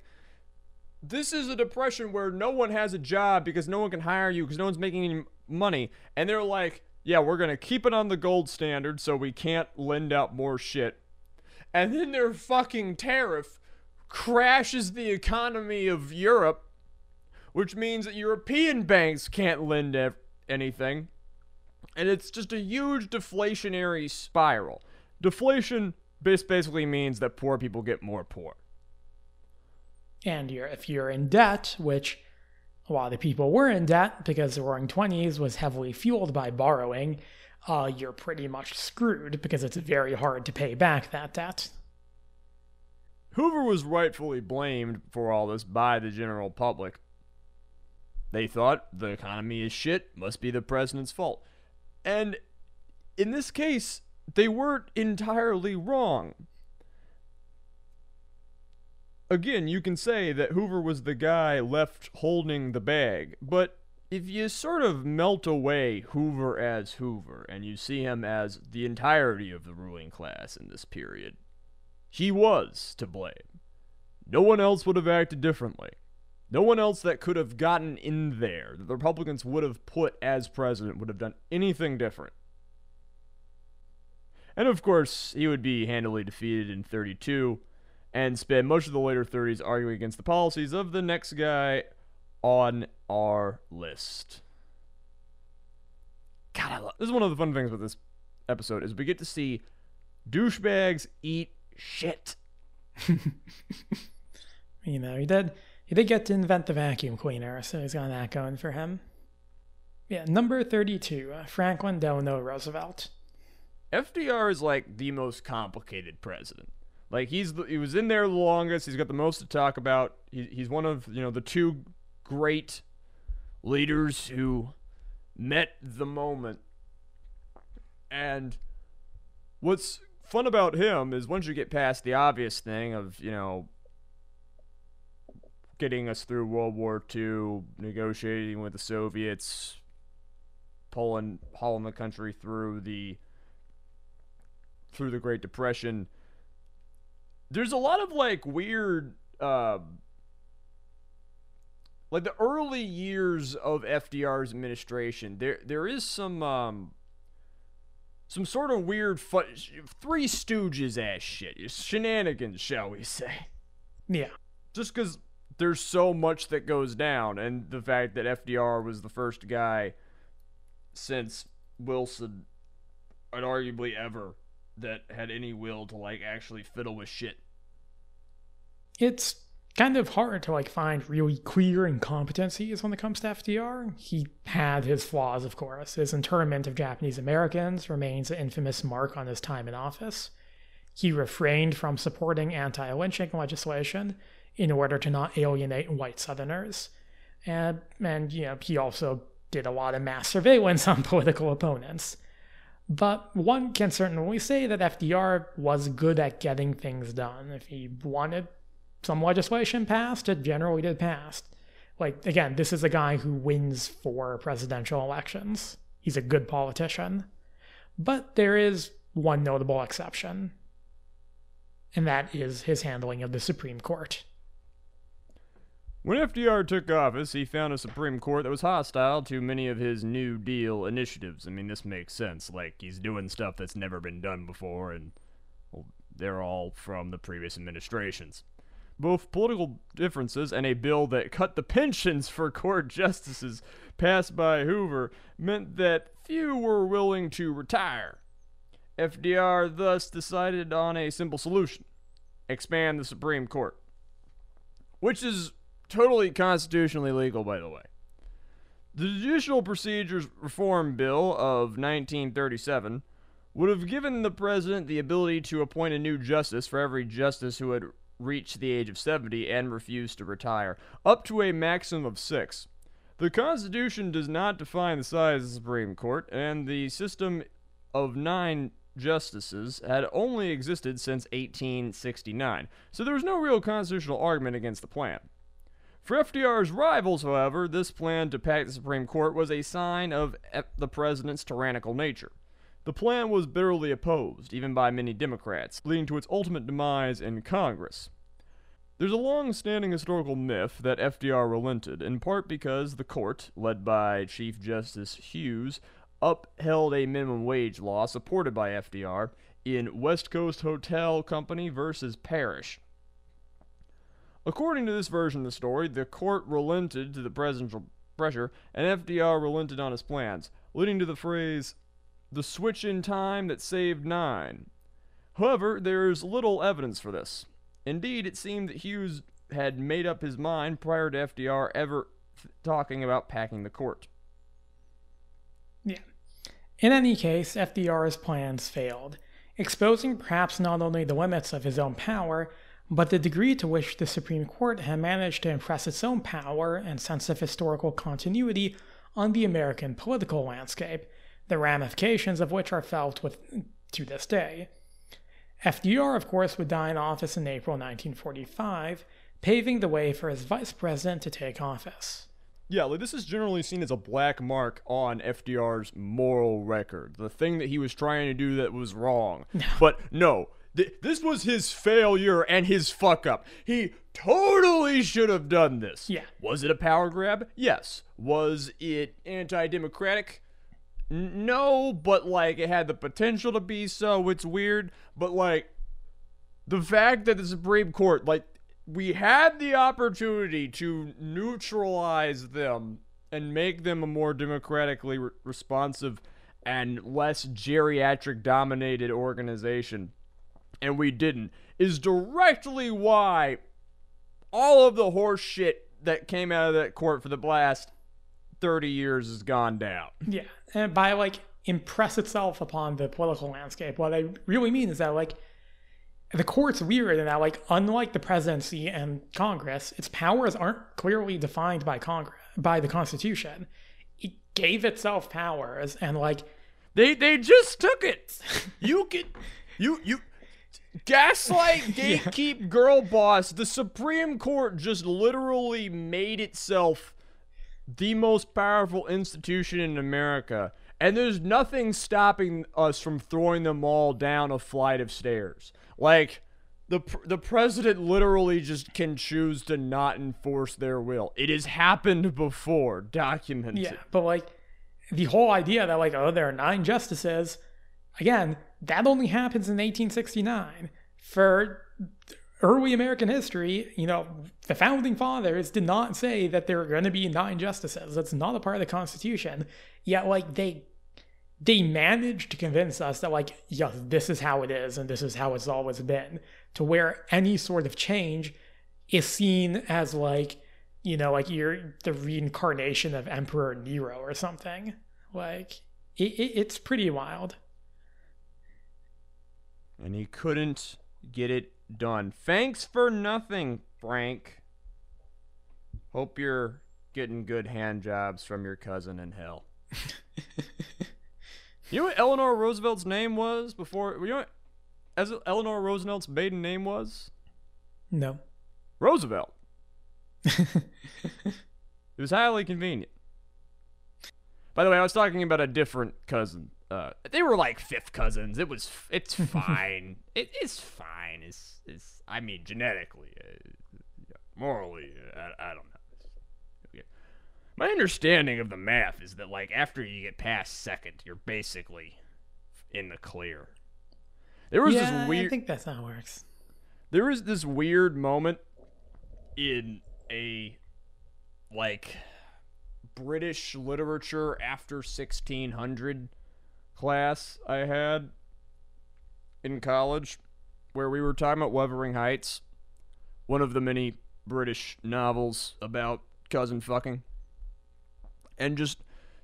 this is a depression where no one has a job because no one can hire you because no one's making any money, and they're like, yeah, we're going to keep it on the gold standard so we can't lend out more shit and then their fucking tariff crashes the economy of Europe, which means that European banks can't lend ev- anything. And it's just a huge deflationary spiral. Deflation basically means that poor people get more poor. And you're, if you're in debt, which a lot of people were in debt because the Roaring Twenties was heavily fueled by borrowing, uh, you're pretty much screwed because it's very hard to pay back that debt. Hoover was rightfully blamed for all this by the general public. They thought the economy is shit, must be the president's fault. And in this case, they weren't entirely wrong. Again, you can say that Hoover was the guy left holding the bag, but if you sort of melt away Hoover as Hoover and you see him as the entirety of the ruling class in this period, he was to blame. No one else would have acted differently. No one else that could have gotten in there, that the Republicans would have put as president, would have done anything different. And of course, he would be handily defeated in 32 and spend most of the later 30s arguing against the policies of the next guy on our list. God, I love this is one of the fun things with this episode is we get to see douchebags eat shit. you know, he did he did get to invent the vacuum cleaner, so he's got that going for him. Yeah, number 32, uh, Franklin Delano Roosevelt. FDR is like the most complicated president. Like he's the, he was in there the longest. He's got the most to talk about. He, he's one of you know the two great leaders who met the moment. And what's fun about him is once you get past the obvious thing of you know getting us through World War II, negotiating with the Soviets, pulling hauling the country through the through the Great Depression. There's a lot of like weird uh, like the early years of FDR's administration, there there is some um, some sort of weird fu- Three Stooges ass shit, shenanigans, shall we say? Yeah. Just because there's so much that goes down, and the fact that FDR was the first guy since Wilson, and arguably ever, that had any will to like actually fiddle with shit. It's kind of hard to like find really clear incompetencies when it comes to FDR. He had his flaws, of course. His internment of Japanese Americans remains an infamous mark on his time in office. He refrained from supporting anti lynching legislation in order to not alienate white Southerners. And, and you know, he also did a lot of mass surveillance on political opponents. But one can certainly say that FDR was good at getting things done. If he wanted some legislation passed, it generally did pass. Like, again, this is a guy who wins four presidential elections. He's a good politician. But there is one notable exception, and that is his handling of the Supreme Court. When FDR took office, he found a Supreme Court that was hostile to many of his New Deal initiatives. I mean, this makes sense. Like, he's doing stuff that's never been done before, and well, they're all from the previous administrations. Both political differences and a bill that cut the pensions for court justices passed by Hoover meant that few were willing to retire. FDR thus decided on a simple solution expand the Supreme Court, which is totally constitutionally legal, by the way. The Judicial Procedures Reform Bill of 1937 would have given the president the ability to appoint a new justice for every justice who had reached the age of 70 and refused to retire, up to a maximum of six. The Constitution does not define the size of the Supreme Court, and the system of nine justices had only existed since 1869, so there was no real constitutional argument against the plan. For FDR's rivals, however, this plan to pack the Supreme Court was a sign of the president's tyrannical nature. The plan was bitterly opposed, even by many Democrats, leading to its ultimate demise in Congress. There's a long standing historical myth that FDR relented, in part because the court, led by Chief Justice Hughes, upheld a minimum wage law supported by FDR in West Coast Hotel Company versus Parrish. According to this version of the story, the court relented to the presidential pressure, and FDR relented on his plans, leading to the phrase, the switch in time that saved nine. However, there is little evidence for this. Indeed, it seemed that Hughes had made up his mind prior to FDR ever talking about packing the court. Yeah. In any case, FDR's plans failed, exposing perhaps not only the limits of his own power, but the degree to which the Supreme Court had managed to impress its own power and sense of historical continuity on the American political landscape, the ramifications of which are felt with, to this day. FDR, of course, would die in office in April 1945, paving the way for his vice president to take office. Yeah, like this is generally seen as a black mark on FDR's moral record. The thing that he was trying to do that was wrong. but no, th- this was his failure and his fuck up. He totally should have done this. Yeah. Was it a power grab? Yes. Was it anti-democratic? N- No, but like it had the potential to be so. It's weird, but like the fact that the Supreme Court, like, we had the opportunity to neutralize them and make them a more democratically re- responsive and less geriatric dominated organization, and we didn't, is directly why all of the horse shit that came out of that court for the last 30 years has gone down. Yeah, and by like impress itself upon the political landscape, what I really mean is that like the court's weird in that like unlike the presidency and Congress, its powers aren't clearly defined by Congress by the Constitution. It gave itself powers and like They they just took it. You can you you gaslight gatekeep girl boss. The Supreme Court just literally made itself the most powerful institution in America. And there's nothing stopping us from throwing them all down a flight of stairs. Like the the president literally just can choose to not enforce their will. It has happened before, documented. yeah, but like the whole idea that like oh there are nine justices, again that only happens in 1869 for early American history, you know, the founding fathers did not say that there are going to be nine justices. That's not a part of the Constitution. Yet, like they they managed to convince us that like yeah, this is how it is and this is how it's always been. To where any sort of change is seen as like you know like you're the reincarnation of Emperor Nero or something. Like it, it, it's pretty wild. and he couldn't get it done. Thanks for nothing, Frank. Hope you're getting good hand jobs from your cousin in hell. you know what Eleanor Roosevelt's name was before? You know what as Eleanor Roosevelt's maiden name was? No. Roosevelt. it was highly convenient. By the way, I was talking about a different cousin. Uh, they were like fifth cousins. It was. It's fine. it is fine. It's. It's. I mean, genetically, uh, morally, uh, I, I don't know. Okay. My understanding of the math is that like after you get past second, you're basically in the clear. There was yeah, this weird. I think that's how it works. there was this weird moment in a like British literature after 1600 class I had in college where we were talking about Wuthering Heights, one of the many British novels about cousin fucking, and just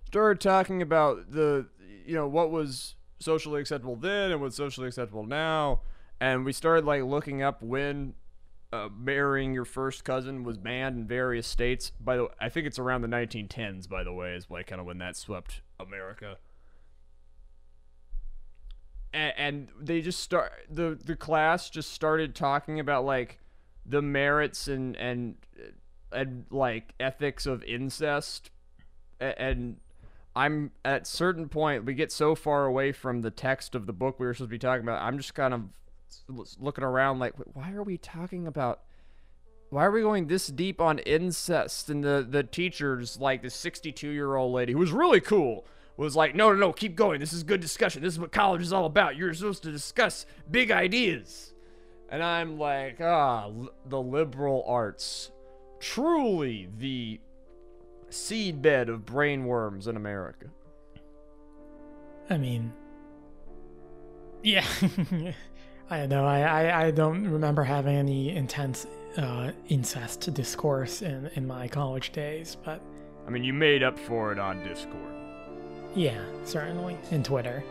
started talking about the you know what was socially acceptable then and what's socially acceptable now, and we started like looking up when uh, marrying your first cousin was banned in various states. By the way, I think it's around the 1910s. By the way, is like kind of when that swept America. And, they just start the the class just started talking about like the merits and and and like ethics of incest, and I'm at certain point we get so far away from the text of the book we were supposed to be talking about. I'm just kind of looking around like, why are we talking about? Why are we going this deep on incest? And the the teachers, like the 62 year old lady who was really cool, was like, no, no, no, keep going. This is good discussion. This is what college is all about. You're supposed to discuss big ideas. And I'm like, ah, l- the liberal arts, truly the seedbed of brainworms in America. I mean, yeah. I don't know. I, I, I don't remember having any intense uh, incest discourse in, in my college days, but I mean, you made up for it on Discord. Yeah, certainly. In Twitter.